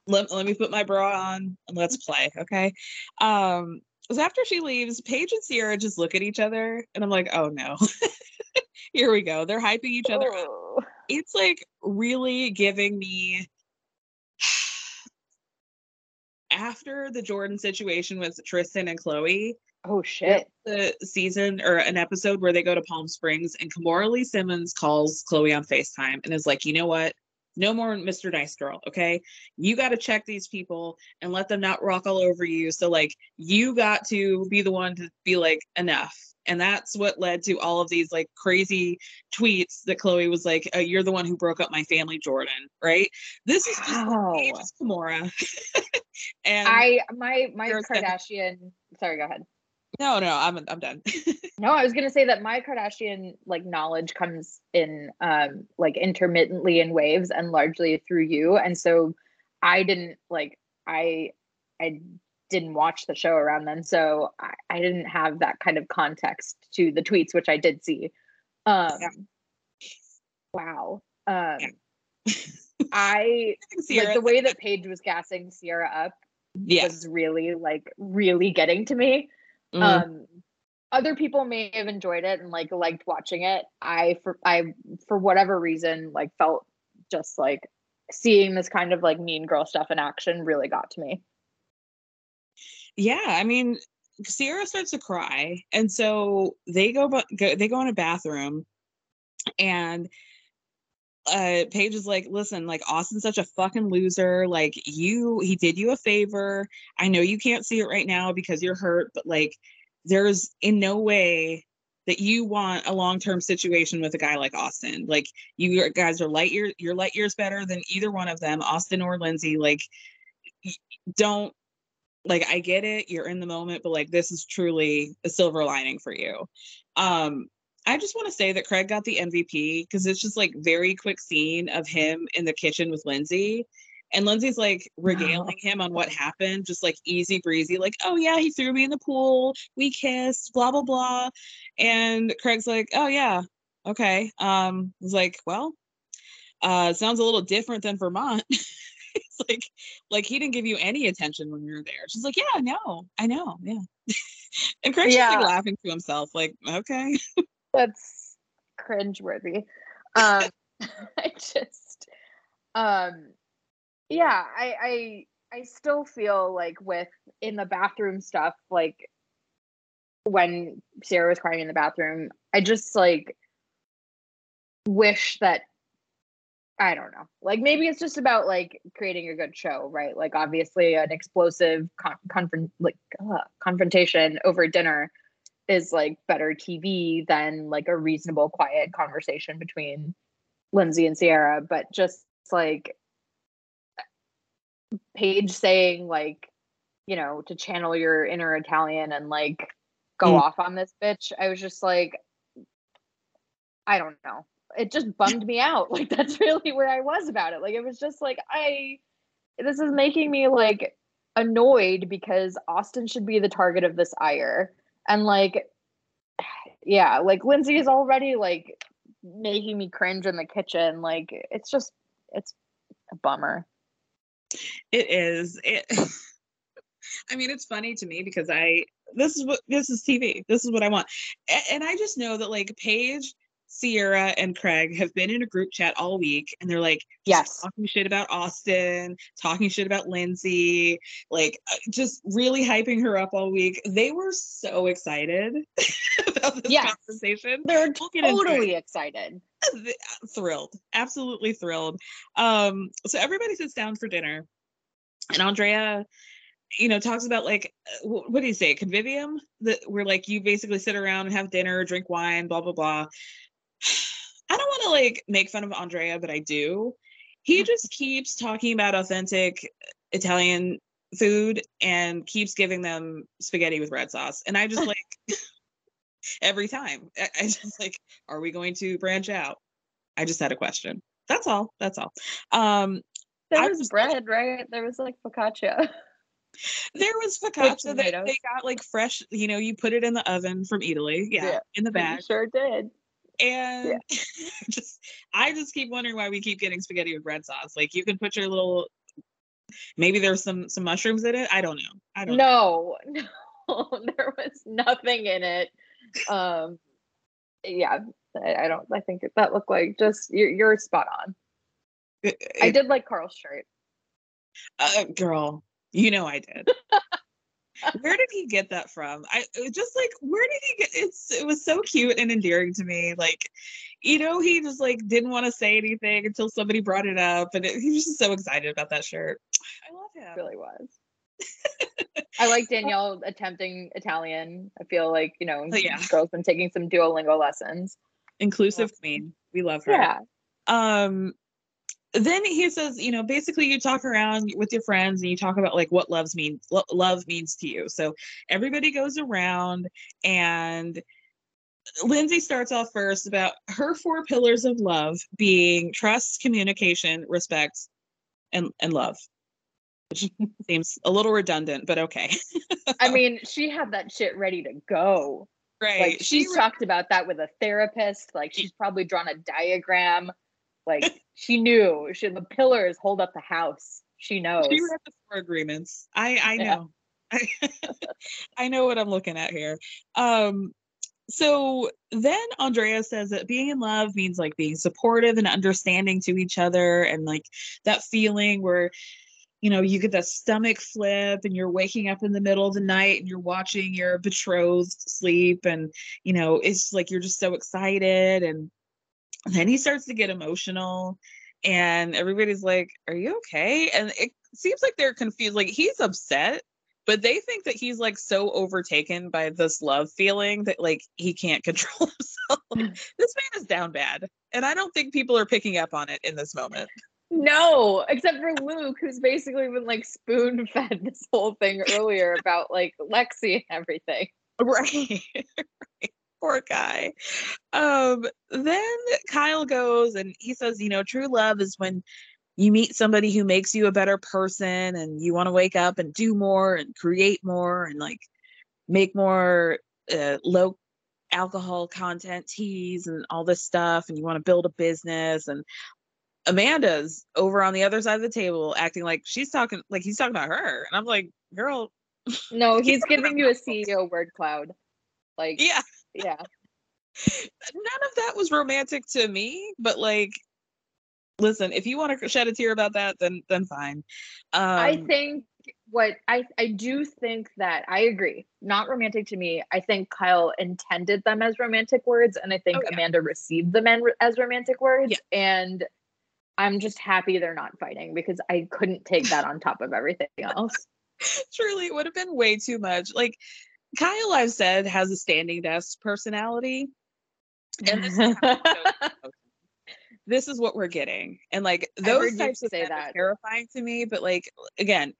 Let, let me put my bra on and let's play. Okay. Um, so after she leaves, Paige and Ciara just look at each other and I'm like, oh no. Here we go. They're hyping each other Oh. up. It's like really giving me after the Jordyn situation with Tristan and Chloe. Oh shit. The season or an episode where they go to Palm Springs and Kimora Lee Simmons calls Chloe on FaceTime and is like, you know what? No more Mr. Nice Girl, okay? You got to check these people and let them not rock all over you. So, like, you got to be the one to be like, enough. And that's what led to all of these like crazy tweets that Chloe was like, uh, "You're the one who broke up my family, Jordyn." Right? This is just. Paige and I my my Kardashian. Sorry, go ahead. No, no, I'm I'm done. No, I was gonna say that my Kardashian like knowledge comes in um like intermittently in waves and largely through you. And so I didn't like I I didn't watch the show around then. So I, I didn't have that kind of context to the tweets, which I did see. Um wow. Um I like the way that Paige was gassing Ciara up yeah. was really like really getting to me. Mhm. Um other people may have enjoyed it and like liked watching it. I for I for whatever reason like felt just like seeing this kind of like mean girl stuff in action really got to me. yeah i mean ciara starts to cry and so they go, bu- go they go in a bathroom and uh paige is like listen like austin's such a fucking loser. Like you he did you a favor. I know you can't see it right now because you're hurt but like there's in no way that you want a long-term situation with a guy like austin. Like you guys are light years you're light years better than either one of them austin or lindsay. Like don't like I get it, you're in the moment, but like this is truly a silver lining for you. Um, I just want to say that Craig got the MVP because it's just like very quick scene of him in the kitchen with Lindsay. And Lindsay's like regaling him on what happened, just like easy breezy, like, oh yeah, he threw me in the pool, we kissed, blah blah blah. And Craig's like, oh yeah, okay. Um, he's like, well, uh, sounds a little different than Vermont. it's like like he didn't give you any attention when you were there. She's like, yeah, I know, I know, yeah. and Craig's just like laughing to himself, like, okay. That's cringeworthy. Um I just um yeah, I I I still feel like with in the bathroom stuff, like when Ciara was crying in the bathroom, I just like wish that I don't know. Like maybe it's just about like creating a good show, right? Like obviously an explosive con- confront like uh, confrontation over dinner is like better TV than like a reasonable quiet conversation between Lindsay and Ciara, but just like Paige saying like, you know, to channel your inner Italian and like go Mm. off on this bitch. I was just like I don't know. It just bummed me out. Like that's really where I was about it. Like it was just like I this is making me like annoyed because Austin should be the target of this ire. And like yeah, like Lindsay is already like making me cringe in the kitchen. Like it's just it's a bummer. It is. It I mean, it's funny to me because I this is what this is TV. This is what I want. A- And I just know that like Paige, Ciara, and Craig have been in a group chat all week and they're like Yes. talking shit about Austin, talking shit about Lindsay, like uh, just really hyping her up all week. They were so excited about this Yes. conversation. They're We'll get into it totally excited. thrilled absolutely thrilled um so everybody sits down for dinner and andrea you know talks about like uh, what do you say convivium that we're like you basically sit around and have dinner drink wine blah blah blah i don't want to like make fun of andrea but i do he just keeps talking about authentic italian food and keeps giving them spaghetti with red sauce and i just like every time. I, I just like, are we going to branch out? I just had a question. That's all. That's all. Um, There was was- bread, right? There was like focaccia. there was focaccia that they got like fresh. You know, you put it in the oven from Italy. Yeah, Yeah. in the bag. sure did. And just, I just keep wondering why we keep getting spaghetti with red sauce. Like, you can put your little. Maybe there's some some mushrooms in it. I don't know. I don't. know. No, no, there was nothing in it. Um, yeah, I, I don't. I think that looked like just you're, you're spot on. It- I did like Carl's shirt. uh, girl, you know I did. where did he get that from? I just like where did he get it's it was so cute and endearing to me. Like, you know, he just like didn't want to say anything until somebody brought it up, and it, he was just so excited about that shirt. I love him. It really was. I like Danielle attempting Italian. I feel like you know, Oh, yeah. girls been taking some Duolingo lessons. Inclusive queen. We love her. Yeah, um then he says you know basically you talk around with your friends and you talk about like what loves mean lo- love means to you so everybody goes around and lindsay starts off first about her four pillars of love being trust communication respect and and love which seems a little redundant but okay I mean, she had that shit ready to go. right Like she's re- talked about that with a therapist. Like she's probably drawn a diagram. Like she knew she the pillars hold up the house. She knows. She read the four agreements. I I Yeah. know. I, I know what I'm looking at here. Um so then Andrea says that being in love means like being supportive and understanding to each other and like that feeling where you know you get that stomach flip and you're waking up in the middle of the night and you're watching your betrothed sleep and you know it's like you're just so excited and then he starts to get emotional and everybody's like are you okay? And it seems like they're confused like he's upset but they think that he's like so overtaken by this love feeling that like he can't control himself. Mm. This man is down bad and i don't think people are picking up on it in this moment. No, except for Luke, who's basically been like spoon fed this whole thing earlier about like Lexi and everything. right poor guy. Um then kyle goes and he says you know true love is when you meet somebody who makes you a better person and you want to wake up and do more and create more and like make more uh, low alcohol content teas and all this stuff and you want to build a business. And amanda's over on the other side of the table acting like she's talking like he's talking about her. And i'm like girl. No, he's giving you a CEO word cloud. Like yeah yeah. none of that was romantic to me but like listen if you want to shed a tear about that then then fine um I think what I I do think that I agree. Not romantic to me. I think Kyle intended them as romantic words, and I think Oh, yeah. Amanda received them as romantic words. Yeah. And I'm just happy they're not fighting because I couldn't take that on top of everything else. truly it would have been way too much like kyle i've said has a standing desk personality and this is, how he shows emotion. this is what we're getting and like those types of say men are that. terrifying to me but like again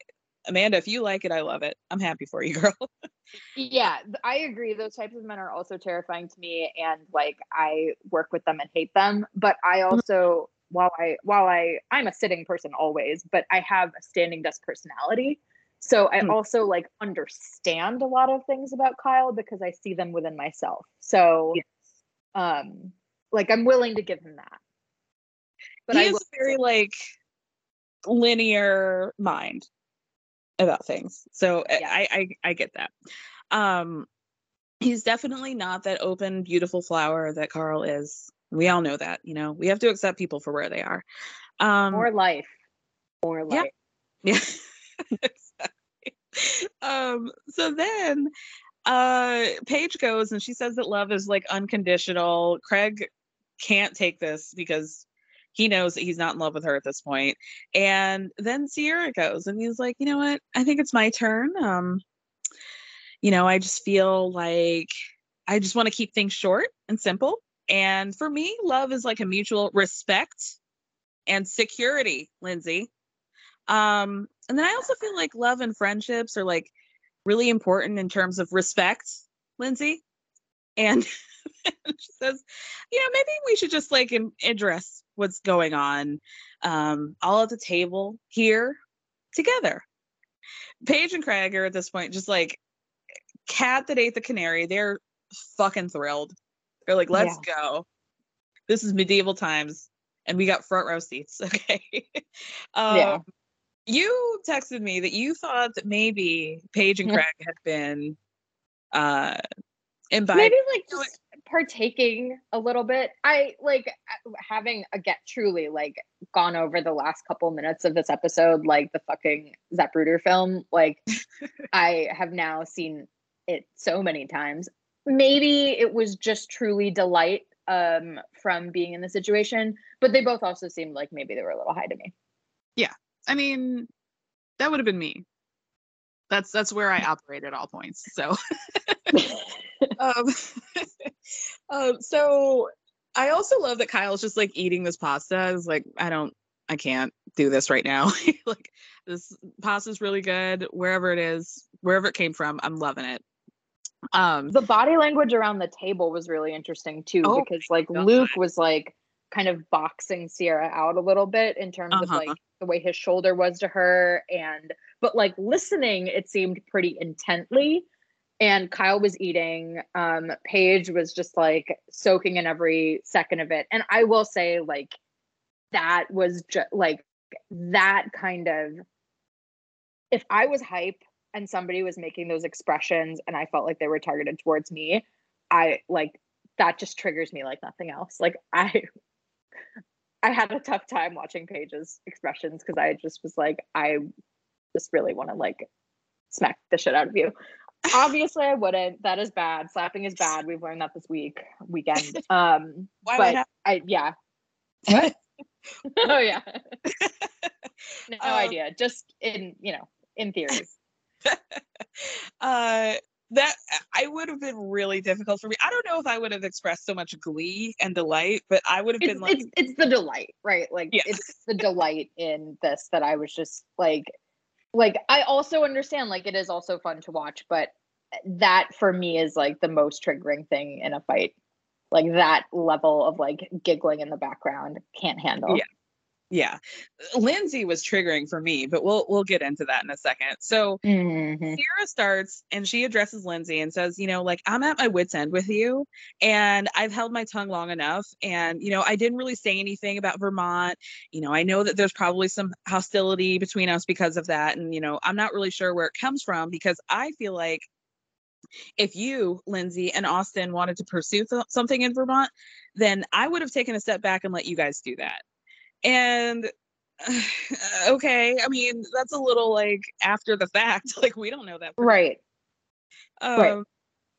amanda if you like it i love it i'm happy for you girl yeah, I agree. Those types of men are also terrifying to me, and like I work with them and hate them. But I mm-hmm. also, while I while I I'm a sitting person always, but I have a standing desk personality. So I Hmm. also like understand a lot of things about Kyle because I see them within myself. So, um, like I'm willing to give him that. But he I a very like linear mind about things so I- Yeah. I, I i get that um he's definitely not that open beautiful flower that carl is we all know that you know we have to accept people for where they are um more life, more life. yeah exactly um so then uh paige goes and she says that love is like unconditional. Craig can't take this because he knows that he's not in love with her at this point. and then ciara goes and he's like you know what? I think it's my turn. Um you know i just feel like i just want to keep things short and simple. And for me love is like a mutual respect and security lindsay um and then i also feel like love and friendships are like really important in terms of respect lindsay and she says, you know, maybe we should just like address what's going on, um, all at the table here together. Paige and Craig are at this point just like cat that ate the canary. They're fucking thrilled. They're like, let's go. This is medieval times, and we got front row seats. Okay. um, Yeah. You texted me that you thought that maybe Paige and Craig had been uh imbibed. maybe like just partaking a little bit i like uh, having a get truly like gone over the last couple minutes of this episode like the fucking zapruder film like i have now seen it so many times maybe it was just truly delight um from being in the situation but they both also seemed like maybe they were a little high to me Yeah. I mean, that would have been me. That's that's where I operate at all points. So um, um so I also love that Kyle's just like eating this pasta. Is like, I don't I can't do this right now. like this pasta's really good. Wherever it is, wherever it came from, I'm loving it. Um the body language around the table was really interesting too Oh because like luke was like kind of boxing ciara out a little bit in terms of Uh-huh. like the way his shoulder was to her and but like listening it seemed pretty intently and kyle was eating um paige was just like soaking in every second of it and i will say like that was just like that kind of if i was hype and somebody was making those expressions and I felt like they were targeted towards me, I like that just triggers me like nothing else. Like I I had a tough time watching Paige's expressions because I just was like, I just really want to like smack the shit out of you. Obviously I wouldn't. That is bad. Slapping is bad. We've learned that this week weekend. Um Why would but hap- I yeah. What? oh yeah. no Um, idea. Just in, you know, in theory. uh that uh, I would have been really difficult for me. I don't know if I would have expressed so much glee and delight, but I would have it's, been like it's it's the delight, right? Like Yeah. it's the delight in this that I was just like like I also understand like it is also fun to watch, but that for me is like the most triggering thing in a fight. Like that level of like giggling in the background can't handle. Yeah. Yeah. Lindsay was triggering for me, but we'll we'll get into that in a second. So Mhm. Ciara starts and she addresses Lindsay and says, you know, like I'm at my wits end with you and I've held my tongue long enough and you know, I didn't really say anything about Vermont. You know, I know that there's probably some hostility between us because of that and you know, I'm not really sure where it comes from because I feel like if you, Lindsay and Austin wanted to pursue th- something in Vermont, then I would have taken a step back and let you guys do that. And okay, I mean, that's a little like after the fact. Like we don't know that. for Right. um, Right.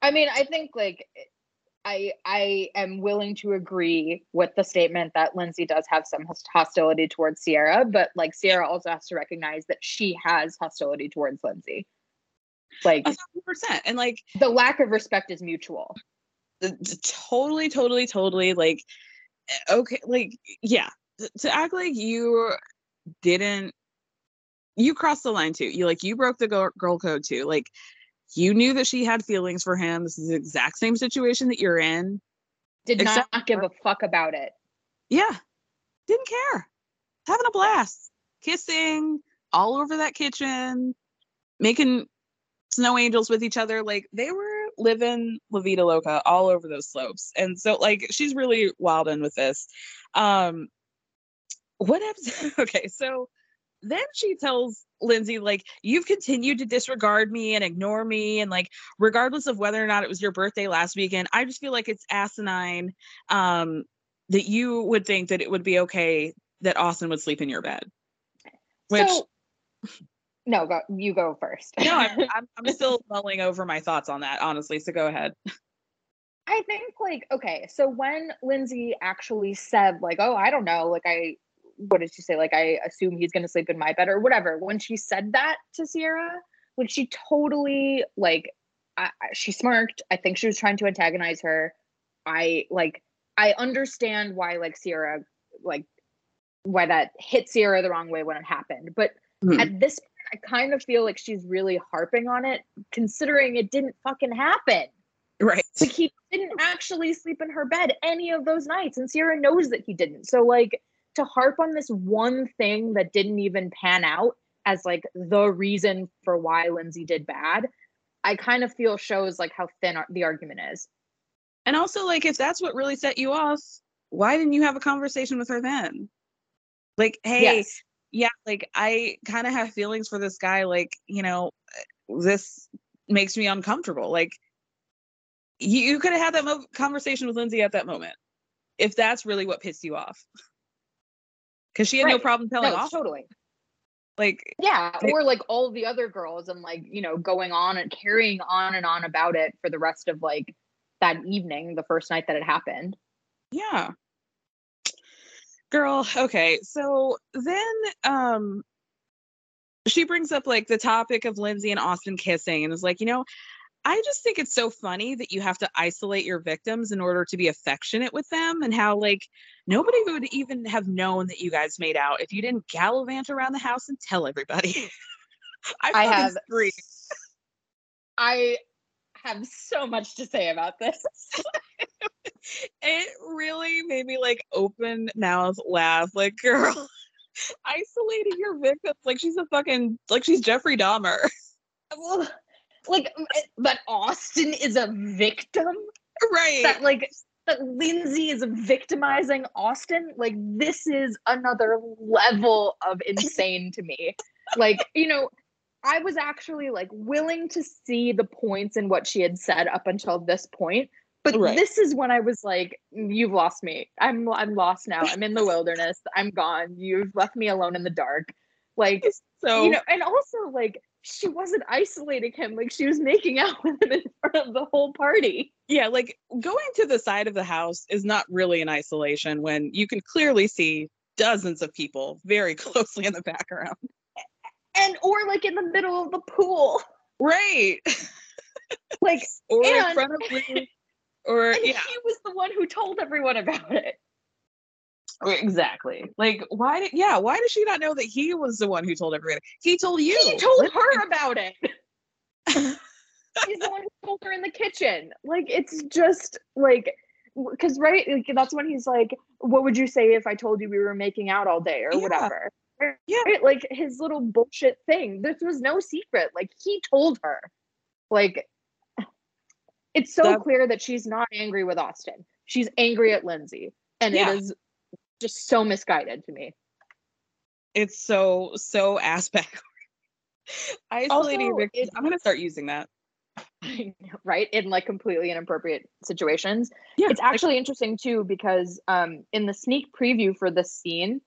I mean, I think like I I am willing to agree with the statement that Lindsay does have some hostility towards Ciara, but like Ciara also has to recognize that she has hostility towards Lindsay. Like a thousand percent. And like the lack of respect is mutual. totally, totally, totally like eh, okay, like yeah. To act like you didn't you crossed the line too. You like you broke the girl, girl code too. Like you knew that she had feelings for him. This is the exact same situation that you're in. Did Except not give a fuck about it. Yeah. Didn't care. Having a blast. Kissing all over that kitchen, making snow angels with each other. Like they were living La Vida Loca all over those slopes. And so like she's really wilding with this. Um what happens? okay, so then she tells Lindsay, like, you've continued to disregard me and ignore me. And like, regardless of whether or not it was your birthday last weekend, I just feel like it's asinine um, that you would think that it would be okay that Austin would sleep in your bed. Which, so no, go you go first. no, I'm, I'm, I'm still mulling over my thoughts on that, honestly. So go ahead. I think like okay, so when Lindsay actually said like, "Oh, I don't know," like I what did she say? Like I assume he's going to sleep in my bed or whatever. When she said that to Ciara, when she totally like I, she smirked. I think she was trying to antagonize her. I like I understand why like Ciara like why that hit Ciara the wrong way when it happened, but Mhm. at this point, I kind of feel like she's really harping on it, considering it didn't fucking happen. Right. Like he didn't actually sleep in her bed any of those nights, and Ciara knows that he didn't. So, like, to harp on this one thing that didn't even pan out as like the reason for why Lindsay did bad, I kind of feel shows like how thin ar- the argument is. And also, like, if that's what really set you off, why didn't you have a conversation with her then? Like, hey, Yes. yeah, like I kind of have feelings for this guy. Like, you know, this makes me uncomfortable. Like, you, you could have had that mo- conversation with Lindsay at that moment, if that's really what pissed you off. Because she had no problem telling No, off. totally. Like, Yeah, Like- or like all the other girls and like, you know, going on and carrying on and on about it for the rest of like that evening, the first night that it happened. yeah. Girl, okay. So then um she brings up like the topic of Lindsay and Austin kissing and is like, you know, I just think it's so funny that you have to isolate your victims in order to be affectionate with them and how like nobody would even have known that you guys made out if you didn't gallivant around the house and tell everybody. I, I have screamed. I have so much to say about this. it really made me like open mouth laugh like girl isolating your victims like she's a fucking like she's jeffrey dahmer Well, like that Austin is a victim. right That like that Lindsay is victimizing Austin. Like this is another level of insane to me. Like, you know, I was actually like willing to see the points in what she had said up until this point. But Right. this is when I was like, mm, "You've lost me. I'm I'm lost now. I'm in the wilderness. I'm gone. You've left me alone in the dark." Like, so you know, and also like she wasn't isolating him. Like she was making out with him in front of the whole party. yeah like going to the side of the house is not really an isolation when you can clearly see dozens of people very closely in the background And or like in the middle of the pool. right Like or in And- front of or and yeah he was the one who told everyone about it. Exactly like why did yeah why does she not know that he was the one who told everybody he told you He told her about it. He's the one who told her in the kitchen. Like it's just like because right like, that's when he's like what would you say if i told you we were making out all day or Yeah. whatever Yeah. right? like his little bullshit thing this was no secret like he told her like it's so That- clear that she's not angry with austin she's angry at lindsay and Yeah. it is just so misguided to me it's so so ass backward. Isolating Also, victims. I'm gonna start using that. right in like completely inappropriate situations Yeah, it's actually interesting too because um in the sneak preview for this scene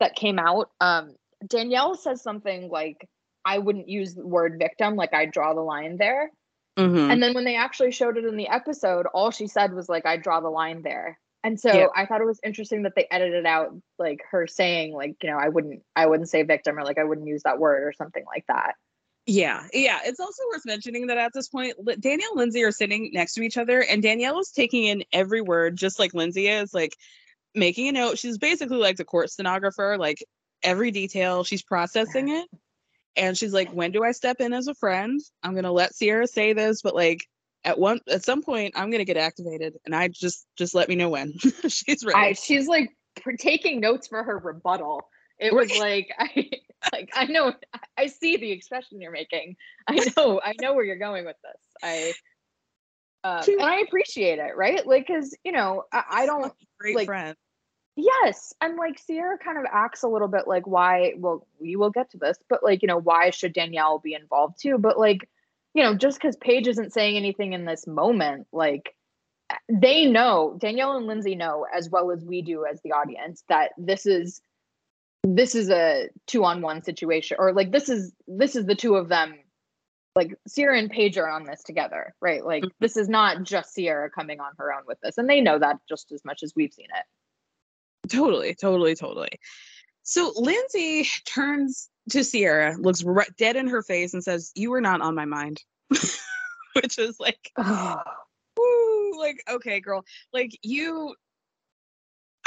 that came out um danielle says something like i wouldn't use the word victim like i draw the line there Mhm. and then when they actually showed it in the episode all she said was like i draw the line there and so Yeah. i thought it was interesting that they edited out like her saying like you know i wouldn't i wouldn't say victim or like i wouldn't use that word or something like that Yeah, yeah. It's also worth mentioning that at this point, Danielle and Lindsay are sitting next to each other, and Danielle is taking in every word, just like Lindsay is, like making a note. She's basically like the court stenographer, like every detail. She's processing it, and she's like, "When do I step in as a friend? I'm gonna let Ciara say this, but like at one at some point, I'm gonna get activated, and I just just let me know when she's ready." I she's like taking notes for her rebuttal. It was like I like I know I see the expression you're making. I know I know where you're going with this. I um, and I appreciate it, right? Like, cause you know I, I don't great like- friend. Yes, and like Ciara kind of acts a little bit like why. Well, we will get to this, but like you know why should Danielle be involved too? But like you know just because Paige isn't saying anything in this moment, like they know Danielle and Lindsay know as well as we do as the audience that this is this is a two on one situation or like this is this is the two of them like Ciara and Paige are on this together, right? Like Mhm. this is not just Ciara coming on her own with this, and they know that just as much as we've seen it. Totally, totally, totally. So Lindsay turns to Ciara, looks right, dead in her face, and says, "You were not on my mind," which is like, woo, like okay, girl, like you.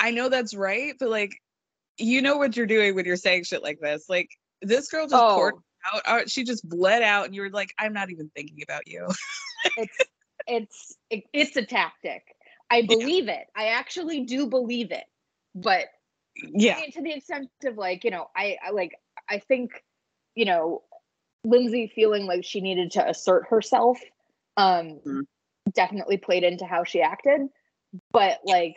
I know that's right, but like, you know what you're doing when you're saying shit like this. Like this girl just oh. poured Oh. out, out. She just bled out, and you were like, "I'm not even thinking about you." it's it's it, it's a tactic. I believe it. I actually do believe it. But yeah, to the extent of like, you know, I, I like I think, you know, Lindsay feeling like she needed to assert herself um Mhm. definitely played into how she acted. But like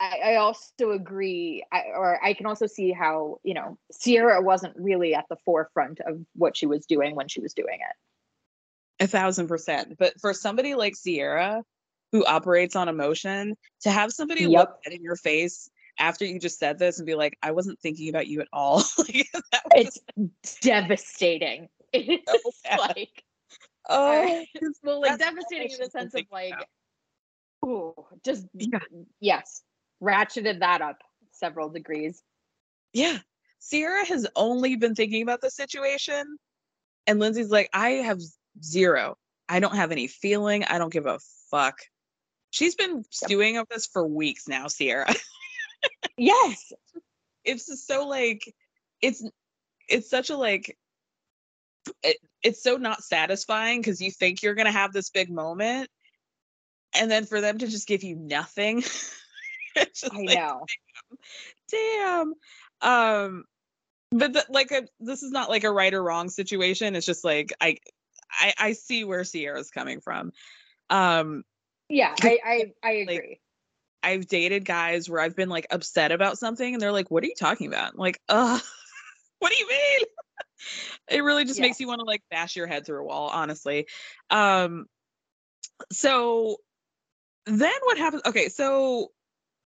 I, I also agree, I, or I can also see how you know Ciara wasn't really at the forefront of what she was doing when she was doing it. A thousand percent. But for somebody like Ciara, who operates on emotion, to have somebody look Yep. dead in your face after you just said this and be like, "I wasn't thinking about you at all," like was It's devastating. Oh, it's so like oh, well, like devastating in the sense of like, about. ooh, just Yeah. yes, ratcheted that up several degrees. yeah. Ciara has only been thinking about the situation, and Lindsay's like, "I have zero. I don't have any feeling. I don't give a fuck." She's been stewing of this for weeks now, Ciara. Yes, it's just so like it's it's such a like it, it's so not satisfying because you think you're gonna have this big moment and then for them to just give you nothing I like, know. damn um but the, like a, this is not like a right or wrong situation it's just like i i, I see where ciara's coming from um Yeah, I I, I Like, agree. I've dated guys where I've been like upset about something and they're like, what are you talking about? I'm like, uh, what do you mean? it really just makes you want to like bash your head through a wall, honestly. Um, so then what happens? Okay, so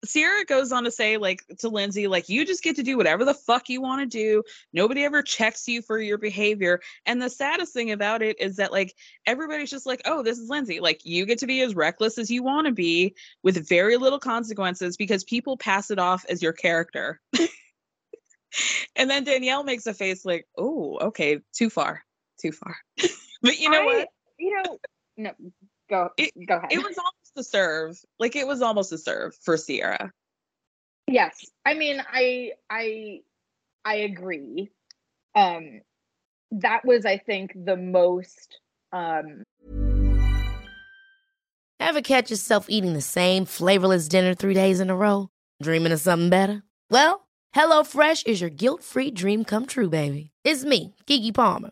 Ciara goes on to say, like, to Lindsay, like, you just get to do whatever the fuck you want to do. Nobody ever checks you for your behavior. And the saddest thing about it is that, like, everybody's just like, oh, this is Lindsay. Like, you get to be as reckless as you want to be with very little consequences because people pass it off as your character. and then Danielle makes a face like, oh, okay, too far, too far. but you know I- what? You know, no, go It- go ahead. It was almost a serve. Like, it was almost a serve for Ciara. Yes. I mean, I I I agree. Um that was I think the most um Ever catch yourself eating the same flavorless dinner three days in a row? Dreaming of something better? Well, HelloFresh is your guilt free dream come true, baby. It's me, Keke Palmer.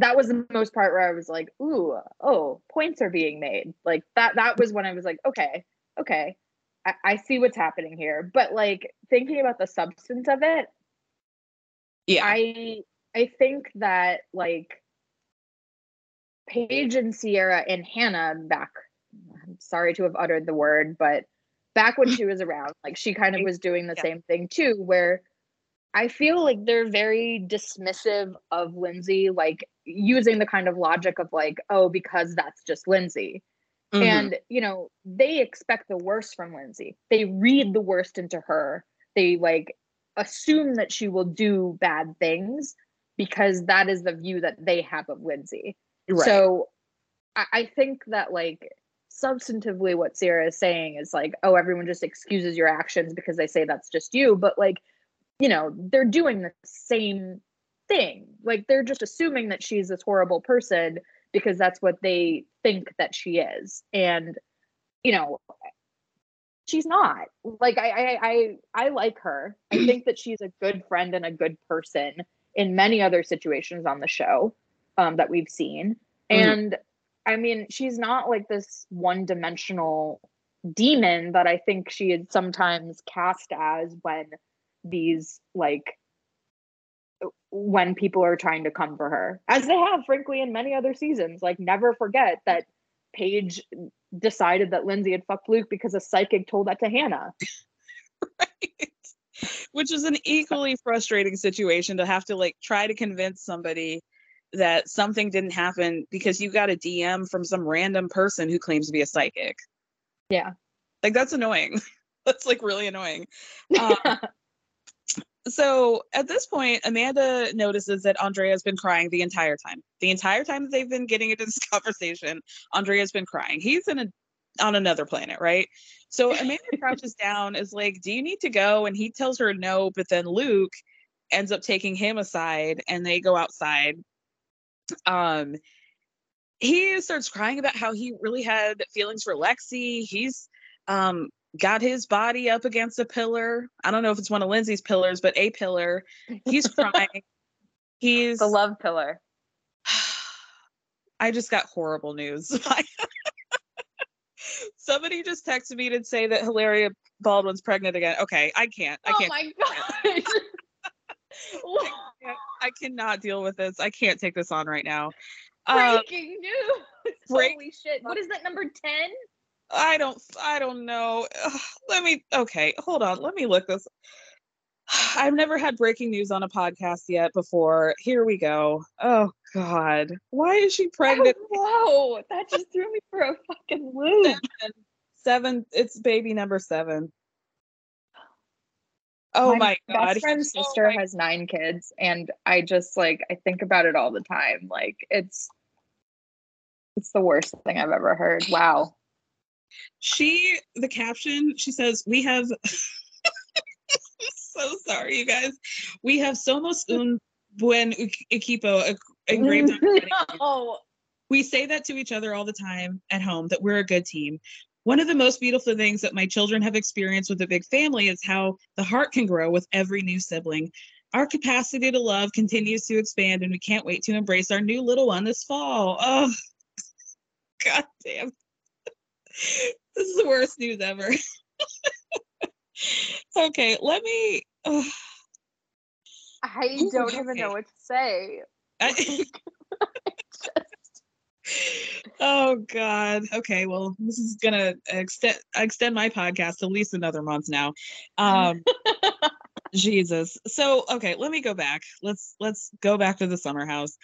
That was the most part where I was like, ooh, oh, points are being made. Like that that was when I was like, okay, okay. I, I see what's happening here. But like thinking about the substance of it, Yeah. I I think that like Paige and Ciara and Hannah back I'm sorry to have uttered the word, but back when she was around, like she kind of was doing the Yeah. same thing too, where I feel like they're very dismissive of Lindsay, like using the kind of logic of like, oh, because that's just Lindsay. Mhm. And, you know, they expect the worst from Lindsay. They read the worst into her. They like assume that she will do bad things because that is the view that they have of Lindsay. Right. So I, I think that like substantively what Sarah is saying is like, oh, everyone just excuses your actions because they say that's just you. But like, you know, they're doing the same thing. Like they're just assuming that she's this horrible person because that's what they think that she is. And, you know, she's not. Like I I I, I like her. I think that she's a good friend and a good person in many other situations on the show um, that we've seen. Mhm. And I mean, she's not like this one dimensional demon that I think she is sometimes cast as when these like when people are trying to come for her, as they have, frankly, in many other seasons. Like, never forget that Paige decided that Lindsay had fucked Luke because a psychic told that to Hannah. right. Which is an equally frustrating situation to have to like try to convince somebody that something didn't happen because you got a DM from some random person who claims to be a psychic. Yeah. Like that's annoying. that's like really annoying. Um, so at this point, Amanda notices that Andrea's been crying the entire time. The entire time that they've been getting into this conversation, Andrea's been crying. He's in a on another planet, right? So Amanda crouches down, is like, Do you need to go? And he tells her no, but then Luke ends up taking him aside and they go outside. Um he starts crying about how he really had feelings for Lexi. He's um got his body up against a pillar. I don't know if it's one of Lindsay's pillars, but a pillar. He's crying. He's the love pillar. I just got horrible news. Somebody just texted me to say that Hilaria Baldwin's pregnant again. Okay, I can't. I can't. Oh my god. I, can't, I cannot deal with this. I can't take this on right now. Um, Breaking news. break- Holy shit. What is that number 10? I don't I don't know. Ugh, let me okay, hold on. Let me look this. I've never had breaking news on a podcast yet before. Here we go. Oh god. Why is she pregnant? Oh, whoa, that just threw me for a fucking loop. Seven, seven it's baby number 7. Oh my, god. best friend's sister my- has nine kids, and I just like I think about it all the time. Like it's it's the worst thing I've ever heard. Wow. She the caption, she says, "We have so sorry you guys. We have somos un buen equipo engraved on our wedding ring. no. We say that to each other all the time at home that we're a good team. One of the most beautiful things that my children have experienced with a big family is how the heart can grow with every new sibling. Our capacity to love continues to expand, and we can't wait to embrace our new little one this fall. Oh, god damn. This is the worst news ever. okay, let me. I don't even know what to say. I- oh god. Okay well this is gonna extend extend my podcast at least another month now. Um jesus. So okay let me go back. Let's let's go back to the summer house.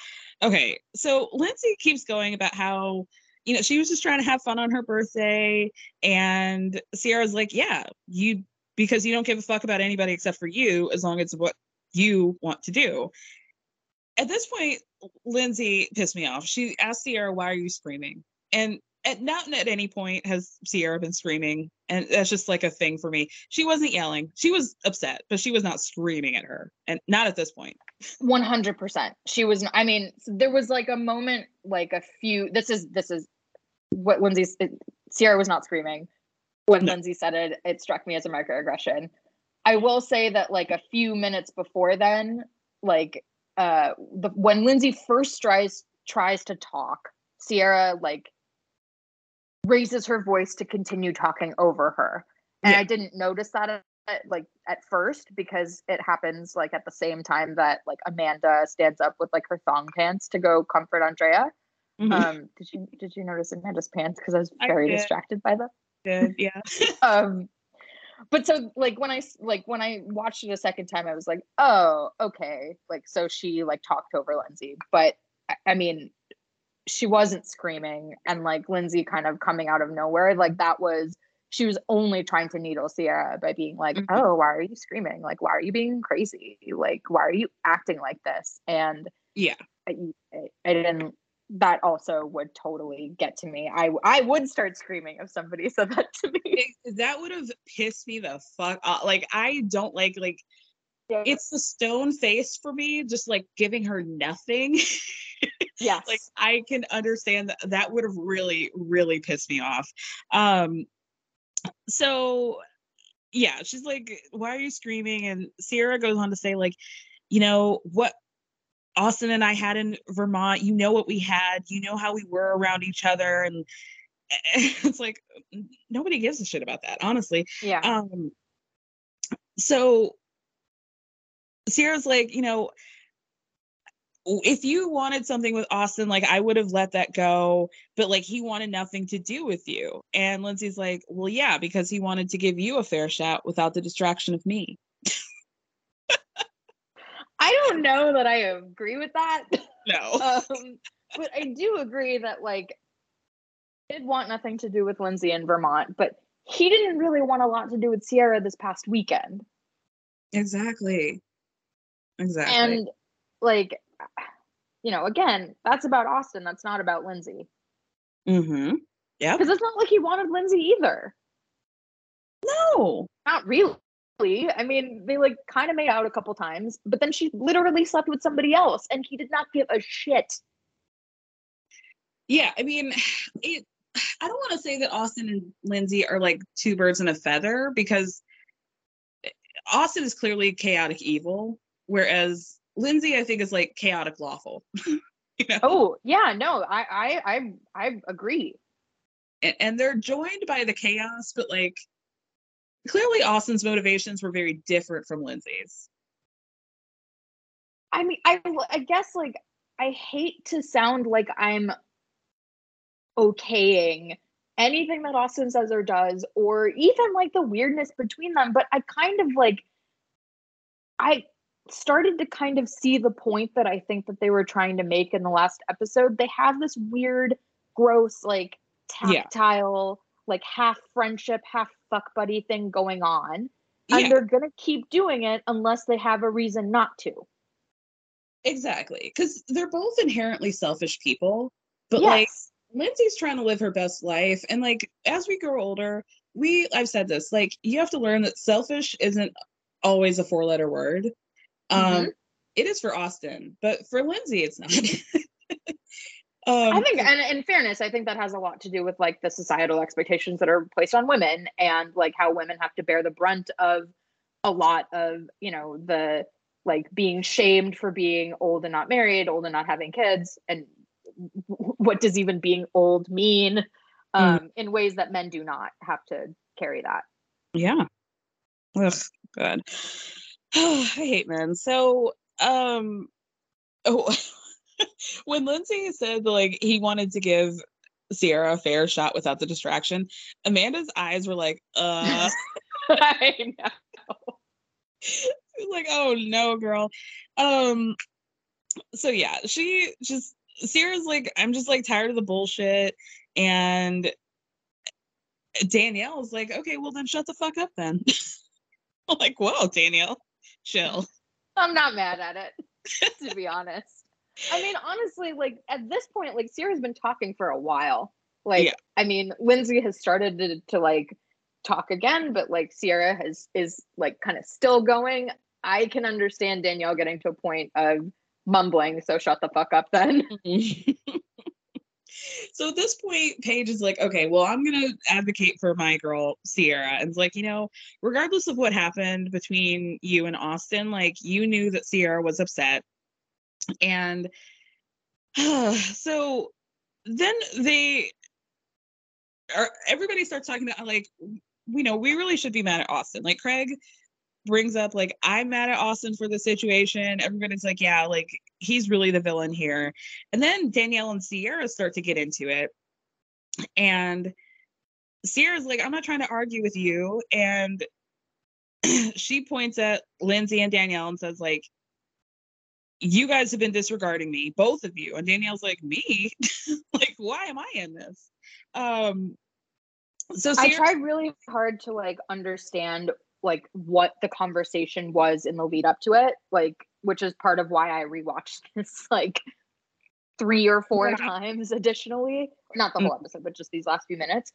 Okay so lindsay keeps going about how you know she was just trying to have fun on her birthday and ciara's like yeah you because you don't give a fuck about anybody except for you as long as what you want to do at this point, Lindsay pissed me off. She asked Ciara, "Why are you screaming?" And at not at any point has Ciara been screaming, and that's just like a thing for me. She wasn't yelling. She was upset, but she was not screaming at her, and not at this point. 100% she was i mean there was like a moment like a few this is this is what Lindsay it, ciara was not screaming when No. lindsay said it it struck me as a microaggression i will say that like a few minutes before then like uh the when lindsay first tries tries to talk ciara like raises her voice to continue talking over her and Yeah. i didn't notice that at, like at first because it happens like at the same time that like amanda stands up with like her thong pants to go comfort andrea Mhm. um did you did you notice amanda's pants because i was I very did. distracted by them Did yeah. um but so like when I like when i watched it a second time i was like oh okay like so she like talked over lindsay but I- i mean she wasn't screaming and like lindsay kind of coming out of nowhere like that was she was only trying to needle ciara by being like Mhm. oh why are you screaming like why are you being crazy like why are you acting like this and yeah. I, I, didn't that also would totally get to me i i would start screaming if somebody said that to me It- that would have pissed me the fuck off. Like I don't like like it's the stone face for me, just like giving her nothing. yes like I can understand that that would have really, really pissed me off. Um so yeah, she's like, Why are you screaming? And Ciara goes on to say, like, you know, what Austin and I had in Vermont, you know what we had, you know how we were around each other. And it's like nobody gives a shit about that, honestly. Yeah. Um so Ciara's like, you know, if you wanted something with Austin, like I would have let that go, but like he wanted nothing to do with you. And Lindsay's like, well, yeah, because he wanted to give you a fair shot without the distraction of me. I don't know that I agree with that. No. um, but I do agree that like he did want nothing to do with Lindsay in Vermont, but he didn't really want a lot to do with Ciara this past weekend. Exactly. Exactly. And like you know, again, that's about Austin. That's not about Lindsay. mm-hmm. Yeah. Because it's not like he wanted Lindsay either. No. Not really. I mean, they like kind of made out a couple times, but then she literally slept with somebody else and he did not give a shit. Yeah, I mean, it I don't want to say that Austin and Lindsay are like two birds in a feather because Austin is clearly chaotic evil, whereas Lindsay, I think, is like chaotic lawful. you know? Oh, yeah, no, I I I I agree. And, and they're joined by the chaos, but like clearly Austin's motivations were very different from Lindsay's. I mean, I I guess like I hate to sound like I'm okaying anything that Austin says or does, or even like the weirdness between them, but I kind of like I started to kind of see the point that I think that they were trying to make in the last episode. They have this weird, gross, like Yeah. tactile, like half friendship, half fuck buddy thing going on. Yeah. And they're gonna keep doing it unless they have a reason not to. Exactly. Because they're both inherently selfish people, but like Lindsay's trying to live her best life. And like as we grow older, we I've said this, like you have to learn that selfish isn't always a four letter word. Um Mhm. it is for Austin, but for Lindsay it's not. um I think, and in fairness, I think that has a lot to do with like the societal expectations that are placed on women and like how women have to bear the brunt of a lot of, you know, the like being shamed for being old and not married, old and not having kids. And what does even being old mean um, in ways that men do not have to carry that? Yeah. Ugh, God. I hate men. So, um, oh, when Lindsay said like he wanted to give Ciara a fair shot without the distraction, Amanda's eyes were like, uh, I know. like, oh no, girl. Um, so yeah, she just Ciara's like, I'm just like tired of the bullshit, and Danielle's like, okay, well then shut the fuck up then. I'm like, whoa, Danielle, chill. I'm not mad at it, to be honest. I mean, honestly, like at this point, like Ciara's been talking for a while. Like, Yeah. I mean, Lindsay has started to, to like talk again, but like Ciara has is like kind of still going. I can understand Danielle getting to a point of mumbling, so shut the fuck up then. so at this point, Paige is like, okay, well, I'm gonna advocate for my girl Ciara. And it's like, you know, regardless of what happened between you and Austin, like you knew that Ciara was upset. And so then they are everybody starts talking about like we know we really should be mad at Austin. Like Craig brings up like I'm mad at Austin for the situation. Everybody's like, yeah, like he's really the villain here. And then Danielle and Ciara start to get into it. And Ciara's like, I'm not trying to argue with you. And she points at Lindsay and Danielle and says, like, you guys have been disregarding me, both of you. And Danielle's like, me? like, why am I in this? Um so I tried really hard to like understand like what the conversation was in the lead up to it, like which is part of why I rewatched this like three or four Yeah. times additionally. Not the Mm. whole episode, but just these last few minutes.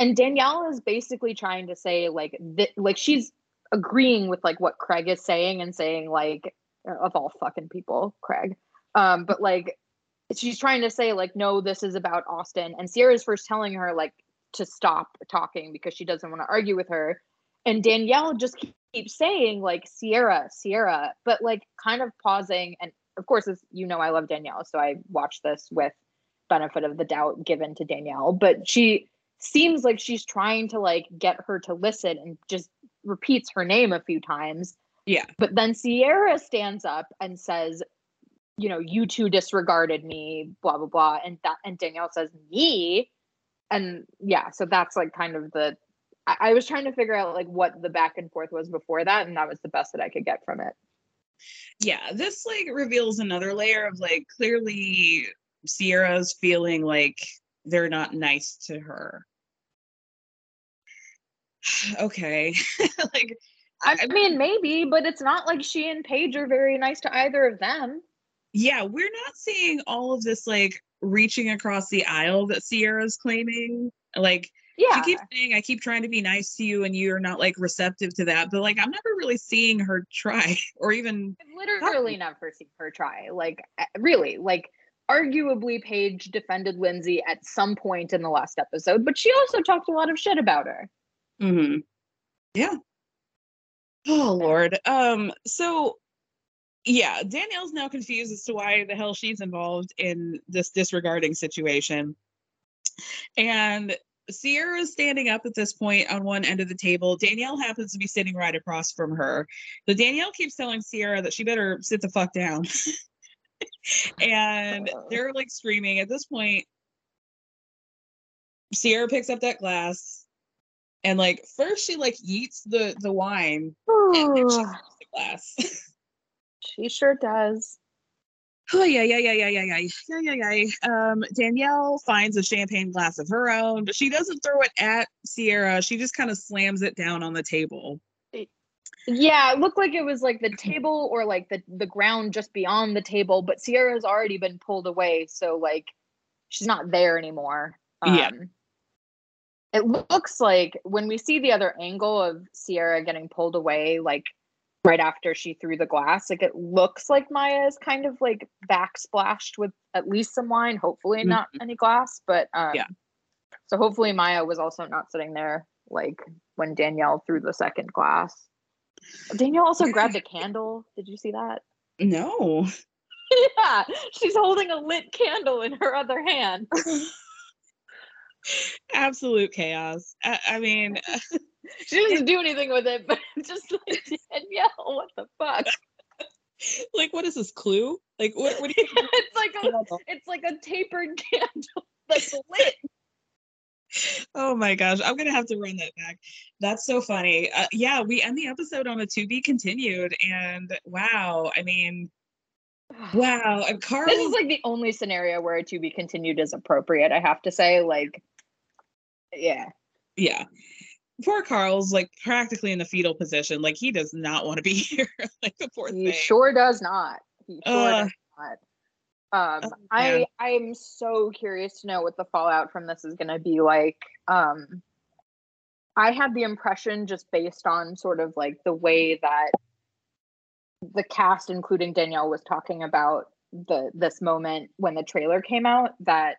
And Danielle is basically trying to say like th- like she's agreeing with like what Craig is saying and saying like of all fucking people, Craig. Um, but like she's trying to say like no, this is about Austin. And Ciara's first telling her like to stop talking because she doesn't want to argue with her. And Danielle just keeps saying like Ciara, Ciara, but like kind of pausing. And of course, as you know, I love Danielle, so I watched this with benefit of the doubt given to Danielle. But she seems like she's trying to like get her to listen and just repeats her name a few times. Yeah. But then ciara stands up and says, you know, you two disregarded me, blah blah blah. And that and Danielle says, Me. And yeah, so that's like kind of the I, I was trying to figure out like what the back and forth was before that, and that was the best that I could get from it. Yeah, this like reveals another layer of like clearly Ciara's feeling like they're not nice to her. okay. like I mean, maybe, but it's not like she and Paige are very nice to either of them. yeah, we're not seeing all of this like reaching across the aisle that Ciara's claiming. Like Yeah. she keeps saying, I keep trying to be nice to you and you're not like receptive to that. But like I'm never really seeing her try or even literally never seen her try. Like, uh, really, like, arguably, Paige defended Lindsay at some point in the last episode, but she also talked a lot of shit about her. Mm-hmm. Yeah. Oh Lord. Um, so yeah, Danielle's now confused as to why the hell she's involved in this disregarding situation. And Ciara's standing up at this point on one end of the table. Danielle happens to be sitting right across from her. So Danielle keeps telling Ciara that she better sit the fuck down. and they're like screaming. At this point, Ciara picks up that glass and like first she like eats the the wine and then she the glass. She sure does. Oh yeah, yeah, yeah, yeah, yeah, yeah, yeah, yeah, yeah. Um, Danielle finds a champagne glass of her own, but she doesn't throw it at Ciara. She just kind of slams it down on the table. Yeah, it looked like it was like the table or like the the ground just beyond the table, but Ciara's already been pulled away, so like she's not there anymore. Yeah. Um, It looks like when we see the other angle of Ciara getting pulled away, like right after she threw the glass, like it looks like Mya is kind of like backsplashed with at least some wine, hopefully not any glass, but um, Yeah. So hopefully Mya was also not sitting there like when Danielle threw the second glass. Danielle also grabbed a candle. Did you see that? No. yeah, she's holding a lit candle in her other hand. Absolute chaos. I, I mean, she doesn't do anything with it, but just like Danielle, what the fuck? like what is this clue? Like what? What do you? it's like a it's like a tapered candle that's lit. Oh my gosh, I'm gonna have to run that back. That's so funny. Uh, yeah, we end the episode on a to be continued, and wow, I mean, wow, and Carl. This is like the only scenario where a to be continued is appropriate. I have to say, like, yeah, yeah. Poor Carl's like practically in the fetal position. Like he does not want to be here. like the poor he thing. sure does not. He sure Ugh. does not. Um, Oh, I I'm so curious to know what the fallout from this is going to be like. Um, I had the impression just based on sort of like the way that the cast, including Danielle, was talking about the this moment when the trailer came out that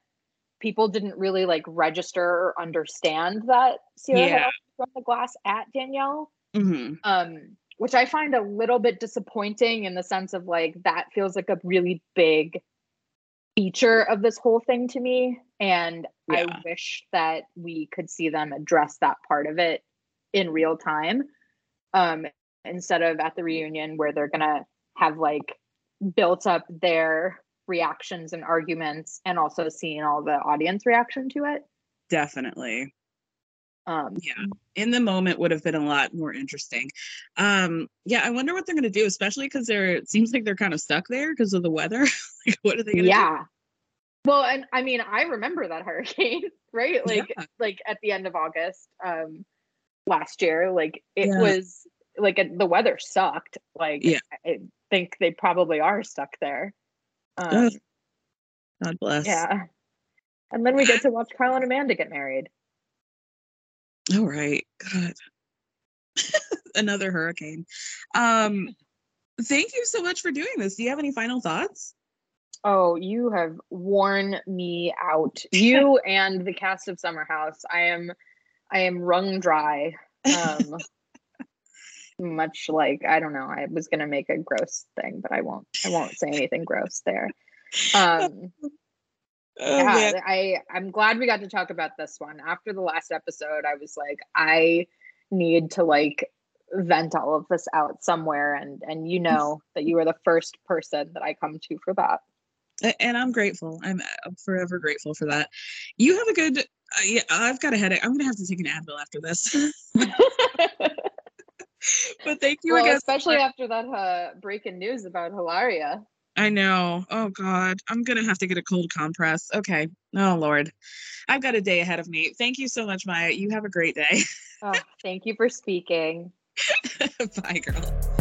people didn't really like register or understand that Ciara Yeah. Thrown the glass at Danielle Mhm. um which i find a little bit disappointing in the sense of like that feels like a really big feature of this whole thing to me and i wish that we could see them address that part of it in real time um instead of at the reunion where they're gonna have like built up their reactions and arguments and also seeing all the audience reaction to it Definitely. Um Yeah. In the moment would have been a lot more interesting. Um, yeah, I wonder what they're gonna do, especially because they're it seems like they're kind of stuck there because of the weather. like what are they gonna yeah well and i mean i remember that hurricane right like Yeah. like at the end of august um last year like it Yeah. was like the weather sucked like Yeah. i I think they probably are stuck there um, God bless. yeah and then we get to watch Kyle and Amanda get married. All right. God. Another hurricane. Um thank you so much for doing this. Do you have any final thoughts? Oh, you have worn me out. You and the cast of Summer House. I am I am wrung dry. Um much like I don't know, I was gonna make a gross thing, but I won't I won't say anything gross there. Um Oh, yeah, man. I I'm glad we got to talk about this one. After the last episode, I was like, I need to like vent all of this out somewhere, and and you know that you are the first person that I come to for that. And I'm grateful. I'm forever grateful for that. You have a good. Uh, yeah, I've got a headache. I'm gonna have to take an Advil after this. but thank you well, again. especially after that uh, breaking news about Hilaria. I know. Oh God, I'm gonna have to get a cold compress. Okay. Oh Lord, I've got a day ahead of me. Thank you so much, Maya. You have a great day. Oh, thank you for speaking. Bye, girl.